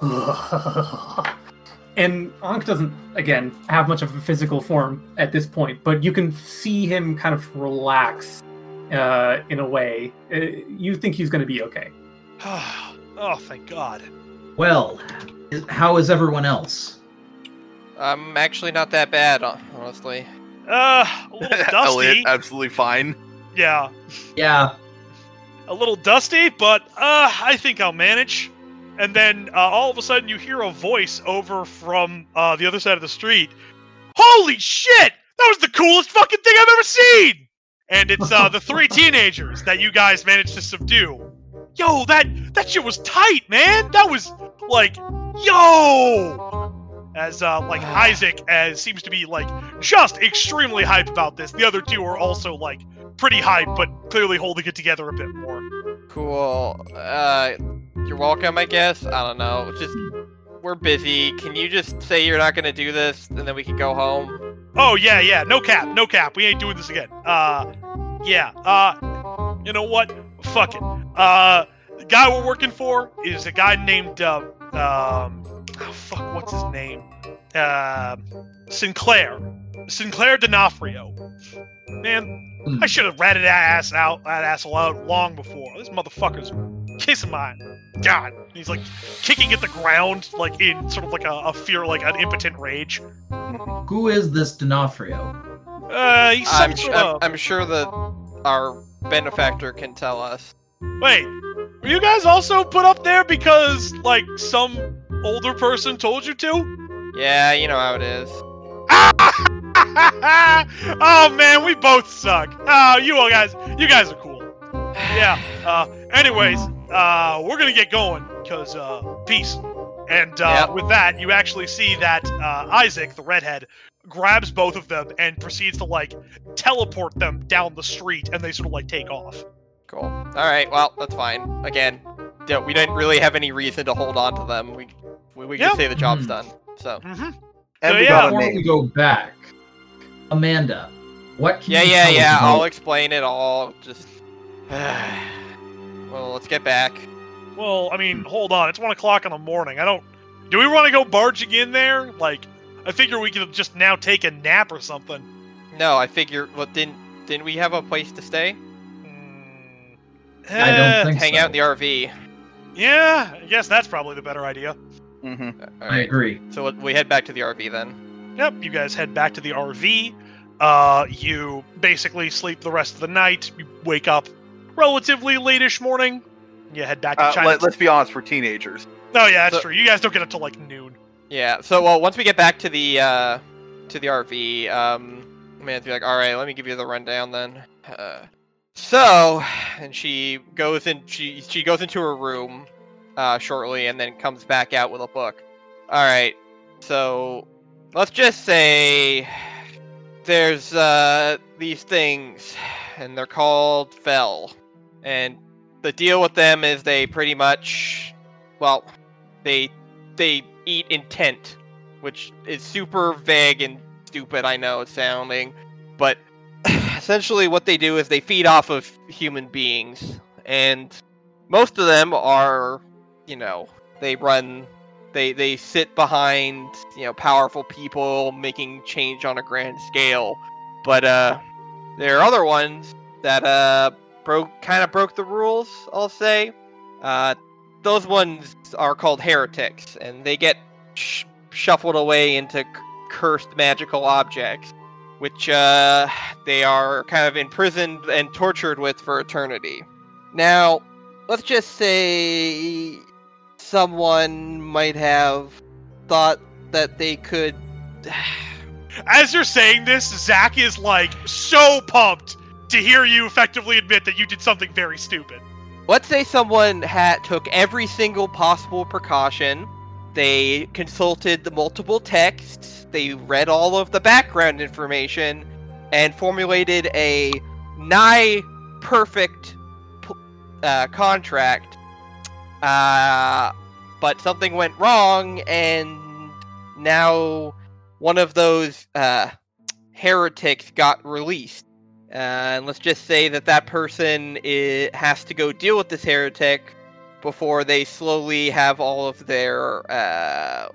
and Ankh doesn't, again, have much of a physical form at this point, but you can see him kind of relax uh, in a way. Uh, you think he's going to be okay. oh, thank God. Well, how is everyone else? I'm actually not that bad, honestly. Uh, a little dusty. Elliot, absolutely fine. Yeah, Yeah. a little dusty, but uh, I think I'll manage. And then uh, all of a sudden, you hear a voice over from uh, the other side of the street. Holy shit! That was the coolest fucking thing I've ever seen! And it's uh, the three teenagers that you guys managed to subdue. Yo, that that shit was tight, man. That was like, yo. As uh, like Isaac as seems to be like just extremely hype about this. The other two are also like pretty hype, but clearly holding it together a bit more. Cool. Uh, you're welcome, I guess. I don't know. Just we're busy. Can you just say you're not gonna do this, and then we can go home? Oh yeah, yeah. No cap, no cap. We ain't doing this again. Uh, yeah. Uh, you know what? Fuck it. Uh, the guy we're working for is a guy named uh, um, oh, fuck, what's his name? Uh, Sinclair. Sinclair D'Onofrio. Man, Hmm. I should have ratted that ass out, that asshole out long before. This motherfucker's kissing my God. He's like kicking at the ground, like in sort of like a, a fear, like an impotent rage. Who is this D'Onofrio? Uh, he's some I'm, sh- sort I'm. I'm sure that our benefactor can tell us. Wait, were you guys also put up there because like some older person told you to? Yeah, you know how it is. oh man, we both suck. Oh, you all guys, you guys are cool. Yeah. Uh, anyways, uh, we're gonna get going because uh, peace. And uh, Yep. with that, you actually see that uh, Isaac, the redhead, grabs both of them and proceeds to like teleport them down the street, and they sort of like take off. Cool. All right. Well, that's fine. Again, we didn't really have any reason to hold on to them. We we, we Yeah. could say the job's Mhm. done. So Mm-hmm. And So, we yeah. got a Before we go back, Amanda, what can yeah, you yeah, tell us yeah. I'll explain it all. Just well, let's get back. Well, I mean, hold on. It's one o'clock in the morning. I don't. Do we want to go barging in there? Like, I figure we could just now take a nap or something. No, I figure. Well, didn't didn't we have a place to stay? Hmm. I don't Eh, think Hang so. out in the RV. Yeah, I guess that's probably the better idea. Mm-hmm. All I agree. So we head back to the RV then. Yep, you guys head back to the RV. Uh, you basically sleep the rest of the night. You wake up relatively late-ish morning. You head back to Uh, China. let, us be honest, we're teenagers. oh yeah, that's So- true. You guys don't get up till like noon. Yeah. So well, once we get back to the uh, to the RV, um, Amanda's be like, "All right, let me give you the rundown then." Uh, so, and she goes in. She she goes into her room uh, shortly, and then comes back out with a book. All right. So let's just say there's uh, these things, and they're called Fell, and the deal with them is they pretty much, well, they they eat intent, which is super vague and stupid. I know it's sounding, but essentially what they do is they feed off of human beings, and most of them are, you know, they run. They, they sit behind you know powerful people making change on a grand scale, but uh, there are other ones that uh broke kind of broke the rules. I'll say, uh, those ones are called heretics, and they get sh- shuffled away into c- cursed magical objects, which uh, they are kind of imprisoned and tortured with for eternity. Now, let's just say someone might have thought that they could. As you're saying this, Zach is like so pumped to hear you effectively admit that you did something very stupid. Let's say someone had took every single possible precaution. They consulted the multiple texts. They read all of the background information, and formulated a nigh perfect uh, contract. Uh, but something went wrong, and now one of those uh, heretics got released. Uh, and let's just say that that person i has to go deal with this heretic before they slowly have all of their, uh,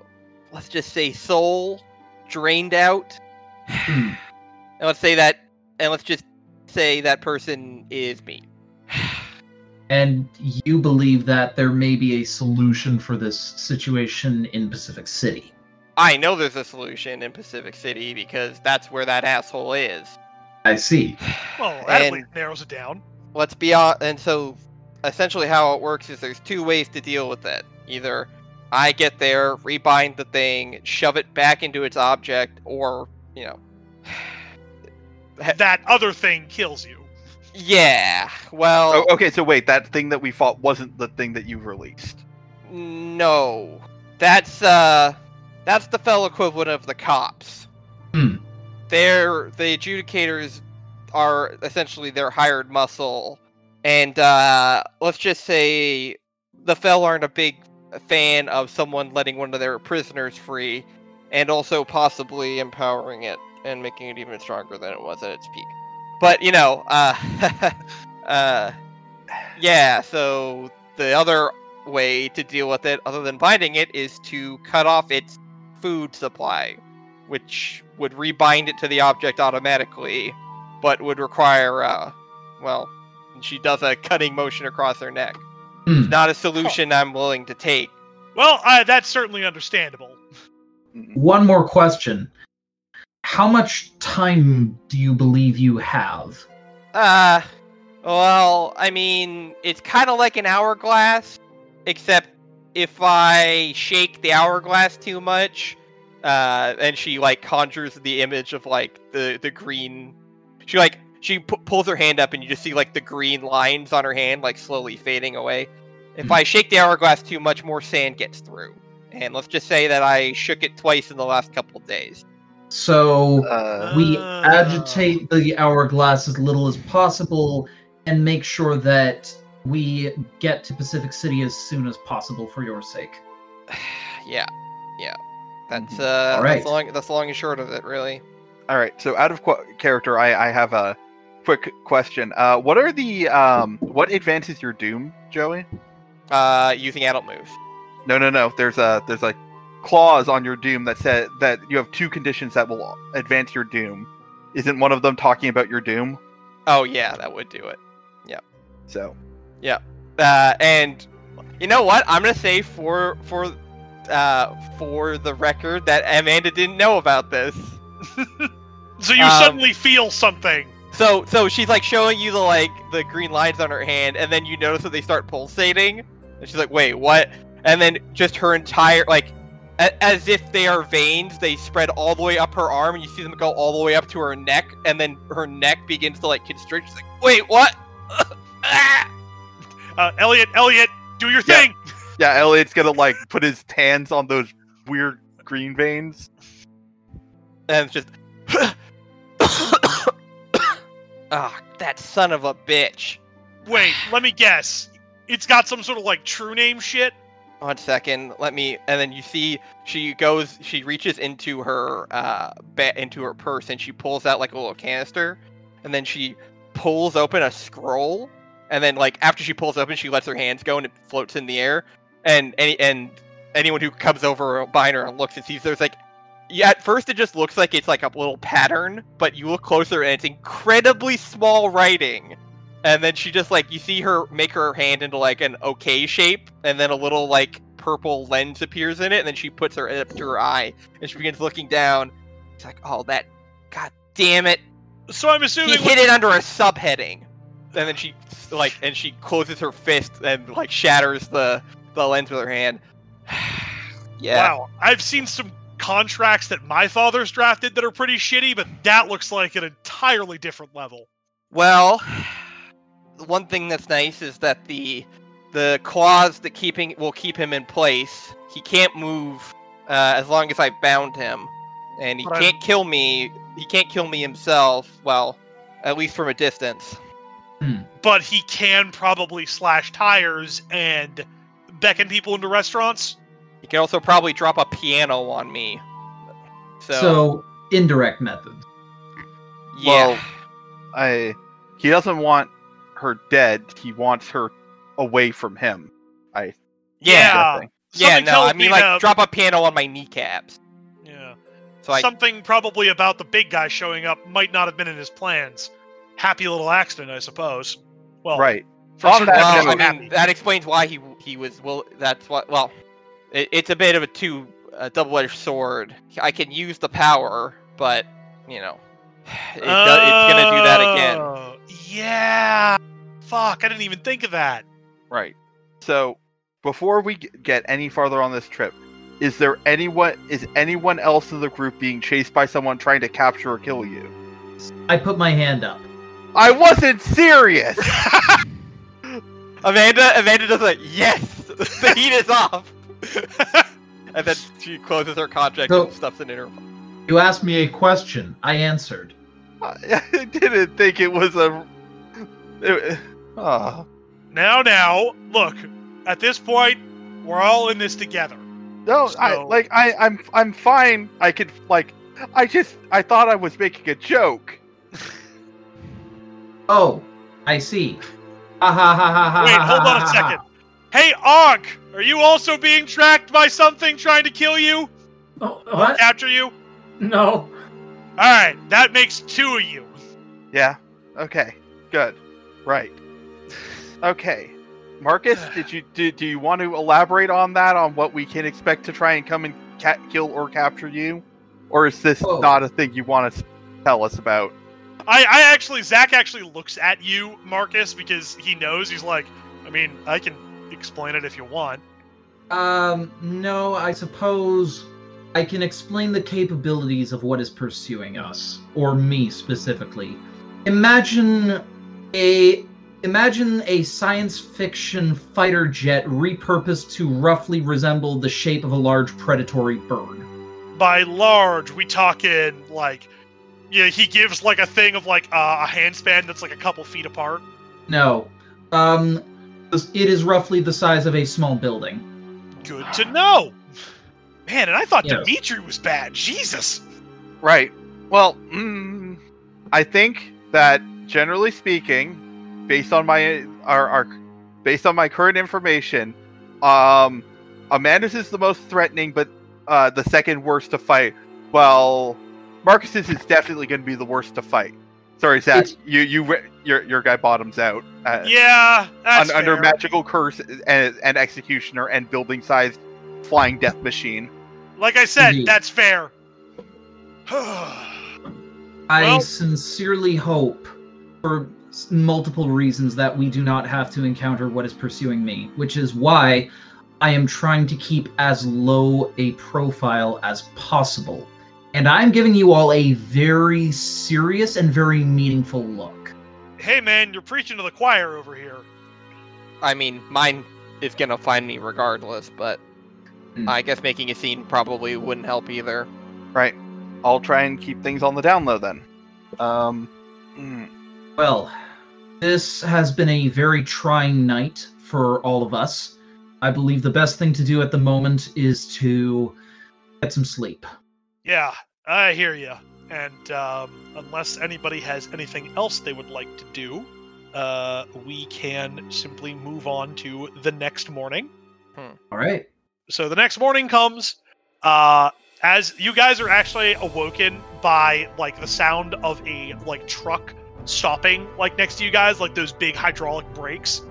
let's just say, soul drained out. Hmm. And let's say that, and let's just say that person is me. And you believe that there may be a solution for this situation in Pacific City. I know there's a solution in Pacific City because that's where that asshole is. I see. Well, that at And- least narrows it down. let's be on and so essentially how it works is there's two ways to deal with it either i get there rebind the thing shove it back into its object or you know That other thing kills you. Yeah well Oh, okay, so wait, that thing that we fought wasn't the thing that you released. no that's uh that's the fellow equivalent of the cops Hmm. they're the adjudicators are essentially their hired muscle and uh let's just say the fell aren't a big fan of someone letting one of their prisoners free and also possibly empowering it and making it even stronger than it was at its peak. But you know, uh, uh, yeah. So the other way to deal with it, other than binding it, is to cut off its food supply, which would rebind it to the object automatically, but would require, uh, well, she does a cutting motion across her neck. Hmm. It's not a solution I'm willing to take. Well, uh, that's certainly understandable. One more question. How much time do you believe you have? Uh, well, I mean, it's kind of like an hourglass, except if I shake the hourglass too much, uh, and she like conjures the image of like the the green, she like she pu- pulls her hand up and you just see like the green lines on her hand like slowly fading away. If Hmm. I shake the hourglass too much, more sand gets through. And let's just say that I shook it twice in the last couple of days. So Uh, we Ah. agitate the hourglass as little as possible and make sure that we get to Pacific City as soon as possible for your sake. yeah, yeah. That's Mhm. uh, All right. that's long. That's long and short of it, really. all right. So out of qu- character, I, I have a quick question. Uh, what are the um, what advances your doom, Joey? Uh, using adult move. No, no, no. There's a there's a clause on your doom that said that you have two conditions that will advance your doom. Isn't one of them talking about your doom? Oh yeah, that would do it. Yeah. So Yeah. Uh, and you know what? I'm gonna say for for uh for the record that Amanda didn't know about this. So you Um, suddenly feel something. So so she's like showing you the like the green lines on her hand, and then you notice that they start pulsating, and she's like, "Wait, what?" And then just her entire like. A- As if they are veins, they spread all the way up her arm, and you see them go all the way up to her neck, and then her neck begins to like constrict. She's like, "Wait, what?" Ah! Uh, Elliot, Elliot, do your Yeah. thing. yeah, Elliot's gonna like put his hands on those weird green veins. and it's just ah that son of a bitch Wait, let me guess. It's got some sort of like true name shit. One second let me and then you see she goes she reaches into her uh ba- into her purse and she pulls out like a little canister and then she pulls open a scroll and then like after she pulls open she lets her hands go and it floats in the air and any and anyone who comes over behind her and looks and sees there's like yeah at first it just looks like it's like a little pattern but you look closer and it's incredibly small writing and then she just like you see her make her hand into like an okay shape and then a little like purple lens appears in it and then she puts her up to her eye and she begins looking down. It's like oh that god damn it. So I'm assuming. he hit it under a subheading. And then she like and she closes her fist and like shatters the the lens with her hand. Yeah. Wow, I've seen some contracts that my father's drafted that are pretty shitty, but that looks like an entirely different level. Well, one thing that's nice is that the the clause that keeping will keep him in place. He can't move uh, as long as I bound him, and he But I'm- can't kill me. He can't kill me himself. Well, at least from a distance. But he can probably slash tires and beckon people into restaurants. He can also probably drop a piano on me. So, So, indirect methods. yeah, Well, I he doesn't want her dead. He wants her away from him. I yeah, I yeah. No, I mean me like to- drop a piano on my kneecaps. Yeah. So I Something probably about the big guy showing up might not have been in his plans. Happy little accident, I suppose. Well, right. For that- Well, I mean, that explains why he he was. Well, that's what. Well, it, it's a bit of a two a double-edged sword. I can use the power, but you know, it do, it's gonna do that again. Oh, Yeah. Fuck, I didn't even think of that. Right. So, before we get any farther on this trip, is there anyone is anyone else in the group being chased by someone trying to capture or kill you? I put my hand up. I wasn't serious. Amanda, Amanda does a yes. the heat is off. and then she closes her contract So- and stuffs it in her. You asked me a question. I answered. I didn't think it was a. It, oh. now, now, look, at this point, we're all in this together. No, I like I I'm I'm fine. I could like I just I thought I was making a joke. Oh, I see. Ha ha ha ha ha. Wait, hold on a ha, ha. second. Hey, Og, are you also being tracked by something trying to kill you Oh, or what? capture you? No. All right, that makes two of you. Yeah. Okay. Good. Right. Okay. Marcus, did you do, do you want to elaborate on that on what we can expect to try and come and ca- kill or capture you, or is this Oh. not a thing you want to tell us about? I, I actually, Zach actually looks at you, Marcus, because he knows. He's like, I mean, I can explain it if you want. Um, no, I suppose I can explain the capabilities of what is pursuing us, or me specifically. Imagine a imagine a science fiction fighter jet repurposed to roughly resemble the shape of a large predatory bird. By large, we talking like, yeah, he gives like a thing of like uh, a handspan that's like a couple feet apart. No. Um it is roughly the size of a small building. Good to know. Man, and I thought Yes. Dimitri was bad. Jesus. Right. Well, mm, I think that generally speaking, based on my our, our based on my current information, um, Amanda's is the most threatening, but uh, the second worst to fight. Well, Marcus's is definitely going to be the worst to fight. Sorry, Zach. It's- You you your your guy bottoms out. Uh, Yeah, that's un- under magical curse and, and executioner and building sized flying death machine. Like I said, Indeed. that's fair. I Well- sincerely hope, for s- multiple reasons, that we do not have to encounter what is pursuing me, which is why I am trying to keep as low a profile as possible. And I'm giving you all a very serious and very meaningful look. hey, man, you're preaching to the choir over here. I mean, mine is gonna find me regardless, but Hmm. I guess making a scene probably wouldn't help either. Right. I'll try and keep things on the down low then. Um. mm, Well, this has been a very trying night for all of us. I believe the best thing to do at the moment is to get some sleep. Yeah, I hear you. And um, unless anybody has anything else they would like to do, uh, we can simply move on to the next morning. All right. So the next morning comes, uh, as you guys are actually awoken by like the sound of a like truck stopping like next to you guys, like those big hydraulic brakes.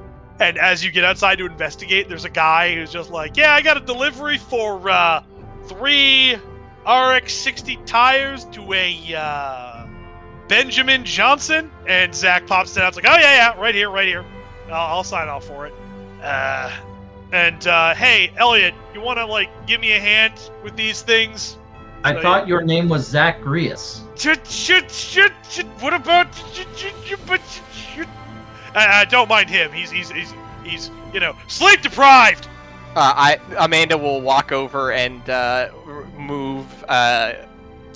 And as you get outside to investigate, there's a guy who's just like, "Yeah, I got a delivery for uh, three RX60 tires to a uh, Benjamin Johnson." And Zach pops it out. It's like, "Oh yeah, yeah, right here, right here. I'll, I'll sign off for it." Uh, and uh, hey, Elliot, you want to like give me a hand with these things? I So, thought your name was Zach Grius. Shit, shit, shit, shit. What about? shit, shit, shit, but shit, shit. Uh, uh, don't mind him. He's he's he's he's you know sleep deprived. Uh, I Amanda will walk over and uh, r- move uh,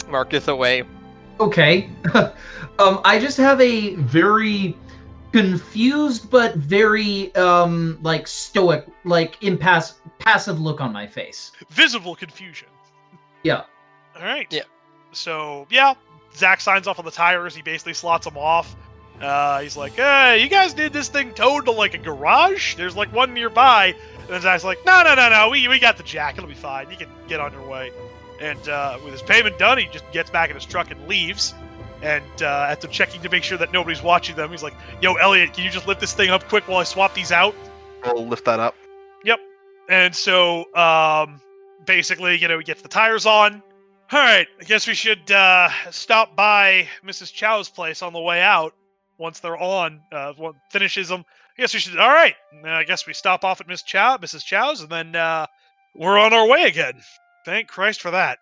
Marcus away. Okay. um, I just have a very confused but very um like stoic, like impass passive look on my face. Visible confusion. Yeah. All right. Yeah. So yeah, Zach signs off on the tires. He basically slots them off. Uh, he's like, "Hey, you guys did this thing towed to like a garage? There's like one nearby." And then Zach's like, "No, no, no, no. We we got the jack. It'll be fine. You can get on your way." And uh, with his payment done, he just gets back in his truck and leaves. And uh, after checking to make sure that nobody's watching them, he's like, "Yo, Elliot, can you just lift this thing up quick while I swap these out?" I'll lift that up. Yep. And so, um, basically, you know, he gets the tires on. All right, I guess we should uh, stop by Mrs. Chow's place on the way out. Once they're on, uh, finishes them. I guess we should. All right, I guess we stop off at Miss Chow, Mrs. Chow's, and then uh, we're on our way again. Thank Christ for that.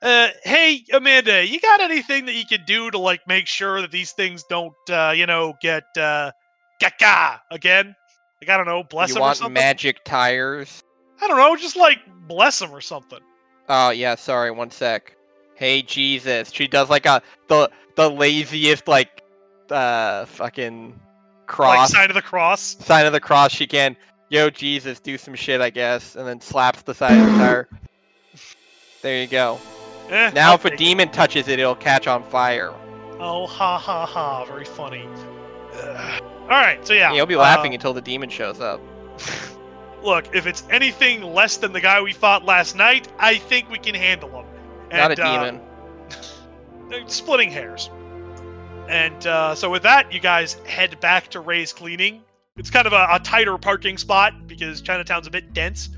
Uh, hey, Amanda, you got anything that you could do to like make sure that these things don't, uh, you know, get uh, gaga again? Like I don't know, bless you them or want something. magic tires? I don't know, just like bless them or something. Oh yeah, sorry, one sec. Hey Jesus, she does like a the the laziest like uh fucking Like cross sign of the cross. sign of the cross she can. Yo Jesus, do some shit I guess, and then slaps the side of the tire. There you go. Eh, Now, I'll if a take it. demon touches it, it'll catch on fire. Oh, ha ha ha! Very funny. Ugh. All right, so yeah, You'll be uh, laughing until the demon shows up. Look, if it's anything less than the guy we fought last night, I think we can handle him. Not And, a uh, demon. splitting hairs. And uh, so with that, you guys head back to Ray's Cleaning. It's kind of a, a tighter parking spot because Chinatown's a bit dense.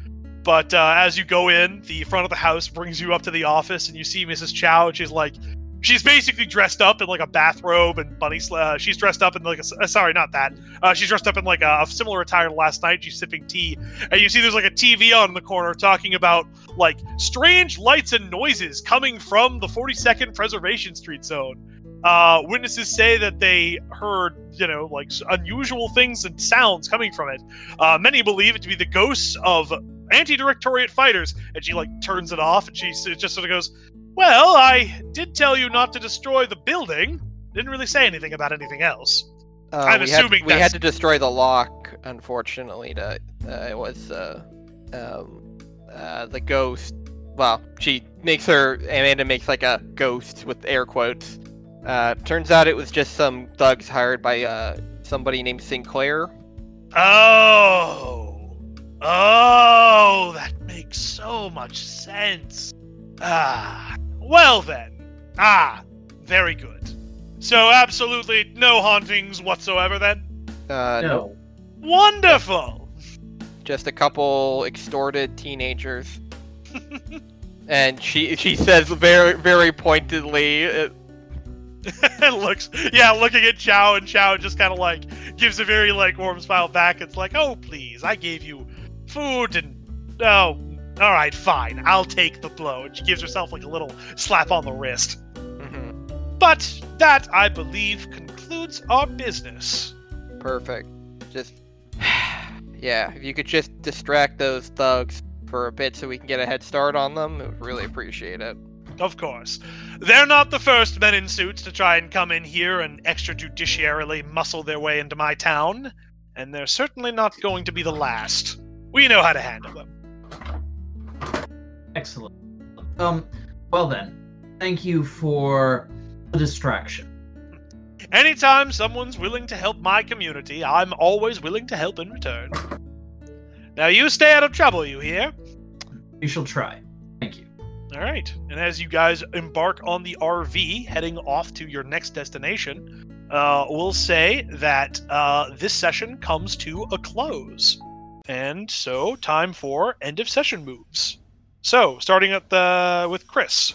But uh, as you go in, the front of the house brings you up to the office, and you see Mrs. Chow. And she's like, she's basically dressed up in like a bathrobe and bunny. Uh, she's dressed up in like a uh, sorry, not that. Uh, she's dressed up in like a, a similar attire to last night. She's sipping tea, and you see there's like a TV on in the corner talking about like strange lights and noises coming from the 42nd Preservation Street zone. Uh, witnesses say that they heard, you know, like unusual things and sounds coming from it. Uh, many believe it to be the ghosts of anti-directorate fighters. And she like turns it off, and she just sort of goes, "Well, I did tell you not to destroy the building. Didn't really say anything about anything else." Uh, I'm we assuming had, we that's- had to destroy the lock, unfortunately. To uh, it was uh, um, uh, the ghost. Well, she makes her Amanda makes like a ghost with air quotes. Uh, turns out it was just some thugs hired by uh, somebody named Sinclair. Oh. Oh, that makes so much sense. Ah. Well then. Ah, very good. So absolutely no hauntings whatsoever then? Uh, No. Wonderful. just a couple extorted teenagers. and she she says very very pointedly, uh, and looks yeah, looking at Chow and Chow just kind of like gives a very like warm smile back. It's like, "Oh, please. I gave you food and oh, all right, fine. I'll take the blow." And she gives herself like a little slap on the wrist. mhm, But that, I believe, concludes our business. perfect. Just yeah, if you could just distract those thugs for a bit so we can get a head start on them, I would really appreciate it. Of course. They're not the first men in suits to try and come in here and extrajudiciarily muscle their way into my town, and they're certainly not going to be the last. We know how to handle them. Excellent. Um, well then, thank you for the distraction. Anytime someone's willing to help my community, I'm always willing to help in return. Now you stay out of trouble, you hear? We shall try. Thank you. All right. And as you guys embark on the RV heading off to your next destination, uh, we'll say that uh, this session comes to a close. And so, time for end of session moves. So, starting at the with Chris.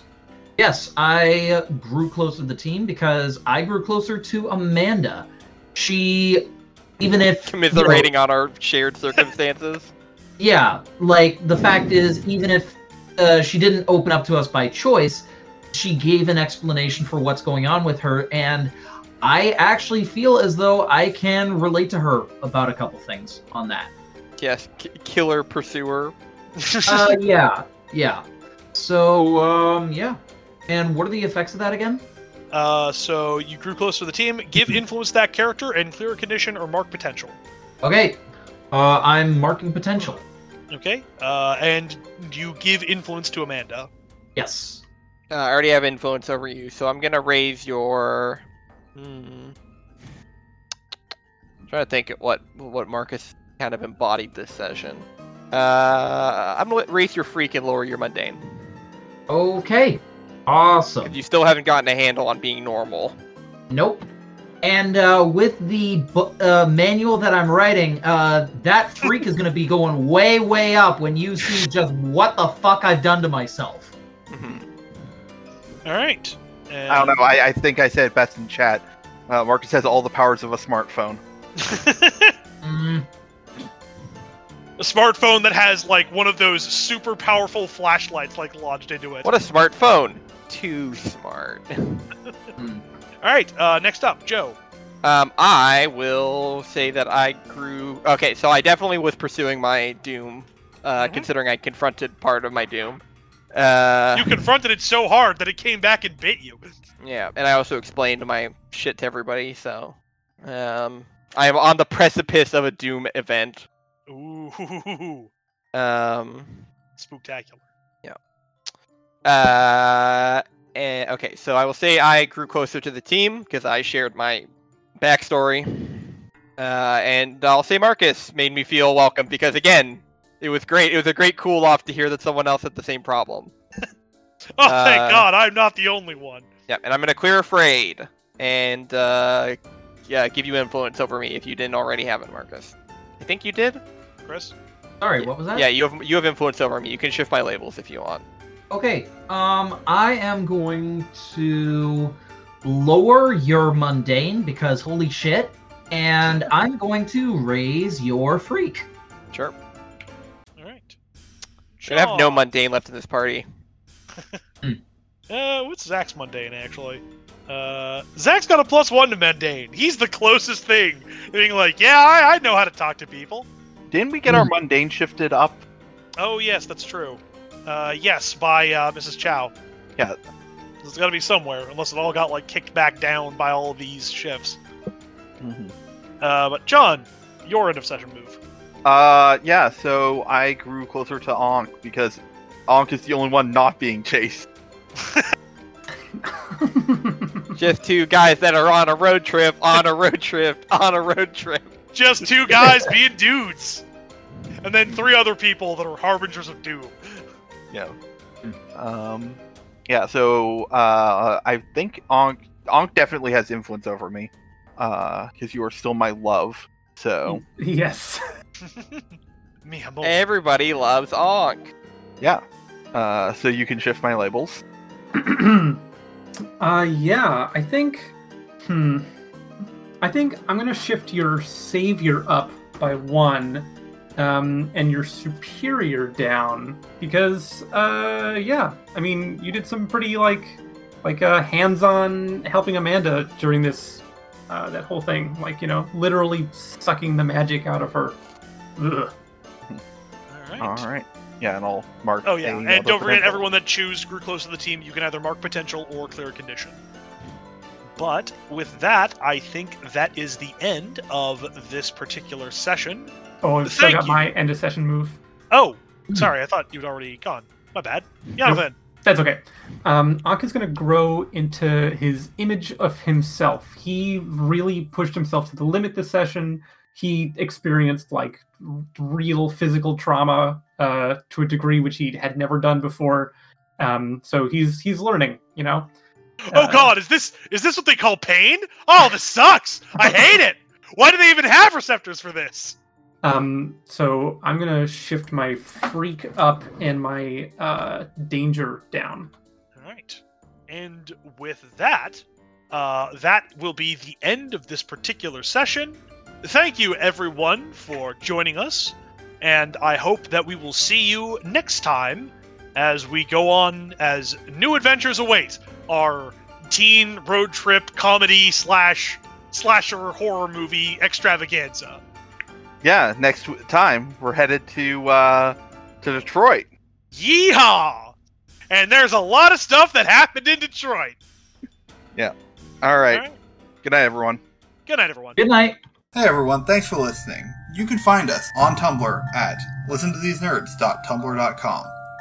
Yes, I grew closer to the team because I grew closer to Amanda. She, even if you know, Commiserating on our shared circumstances. yeah, like the fact is, even if uh, she didn't open up to us by choice, she gave an explanation for what's going on with her, and I actually feel as though I can relate to her about a couple things on that. Yes, k- killer pursuer. Uh, yeah, yeah. So, um, yeah. And what are the effects of that again? Uh, so you grew close to the team. Give influence that character and clear a condition or mark potential. Okay, uh, I'm marking potential. Okay. Uh, and you give influence to Amanda. Yes. Uh, I already have influence over you, so I'm gonna raise your. Hmm. trying to think of what what Marcus kind of embodied this session. Uh, I'm gonna raise your freak and lower your mundane. Okay. Awesome. you still haven't gotten a handle on being normal. Nope. And uh, with the bu- uh, manual that I'm writing, uh, that freak is going to be going way, way up when you see just what the fuck I've done to myself. Mhm. All right. And... I don't know. I, I think I said it best in chat. Uh, Marcus has all the powers of a smartphone. Mm, a smartphone that has like one of those super powerful flashlights like lodged into it. What a smartphone! Too smart. mm. All right. Uh, next up, Joe. Um, I will say that I grew. Okay, so I definitely was pursuing my doom, uh, Mhm. considering I confronted part of my doom. Uh, You confronted it so hard that it came back and bit you. yeah, and I also explained my shit to everybody. So, um, I am on the precipice of a doom event. Ooh, Um, spectacular. Yeah. Uh, and, okay, so I will say I grew closer to the team because I shared my backstory. Uh, and I'll say Marcus made me feel welcome because again, it was great. It was a great cool off to hear that someone else had the same problem. Oh, thank Uh, God, I'm not the only one. Yeah, and I'm gonna clear afraid and uh, yeah, give you influence over me if you didn't already have it, Marcus. I think you did. Chris? Sorry, what was that? Yeah, you have you have influence over me. You can shift my labels if you want. Okay. Um, I am going to lower your mundane because holy shit, and I'm going to raise your freak. Sure. All right. Should have no mundane left in this party. Uh, what's Zach's mundane actually? Uh, Zach's got a plus one to mundane. He's the closest thing. Being like, yeah, I, I know how to talk to people. Didn't we get our mundane shifted up? Oh yes, that's true. Uh, yes, by uh, Mrs. Chow. Yeah. It's got to be somewhere, unless it all got like kicked back down by all of these shifts. Mhm. Uh, but John, your end of session move. Uh, yeah. So I grew closer to Ankh because Ankh is the only one not being chased. Just two guys that are on a road trip, on a road trip, on a road trip. Just two guys being dudes, and then three other people that are harbingers of doom. Yeah. Um, yeah. So uh, I think Ankh Ankh definitely has influence over me. Uh, because you are still my love. So yes. Me, Everybody loves Ankh. yeah. Uh, so you can shift my labels. uh, yeah, I think. Hmm. I think I'm gonna shift your savior up by one, um, and your superior down because, uh, yeah. I mean, you did some pretty like, like uh, hands-on helping Amanda during this, uh, that whole thing. Like, you know, literally sucking the magic out of her. Ugh. all right. All right. Yeah, and I'll mark. Oh yeah, and don't forget, potential. everyone that choose grew close to the team, you can either mark potential or clear condition. But with that, I think that is the end of this particular session. Oh, I've still Thank got you. my end of session move. Oh, sorry, I thought you'd already gone. My bad. Yeah, Nope. then. That's okay. Um, Anka's going to grow into his image of himself. He really pushed himself to the limit this session. He experienced like r- real physical trauma uh, to a degree which he had never done before. Um, so he's he's learning, you know. Oh Uh, God, is this is this what they call pain? Oh, this sucks. I hate it. Why do they even have receptors for this? Um, so I'm gonna shift my freak up and my uh, danger down. All right. And with that, uh, that will be the end of this particular session. Thank you, everyone, for joining us. And I hope that we will see you next time as we go on as new adventures await our teen road trip comedy slash slasher horror movie extravaganza. Yeah, next time we're headed to uh to Detroit. Yeehaw! And there's a lot of stuff that happened in Detroit. All right. All right. Good night, everyone. Good night, everyone. Good night. Hey everyone, thanks for listening. You can find us on Tumblr at listentothesenerds.tumblr.com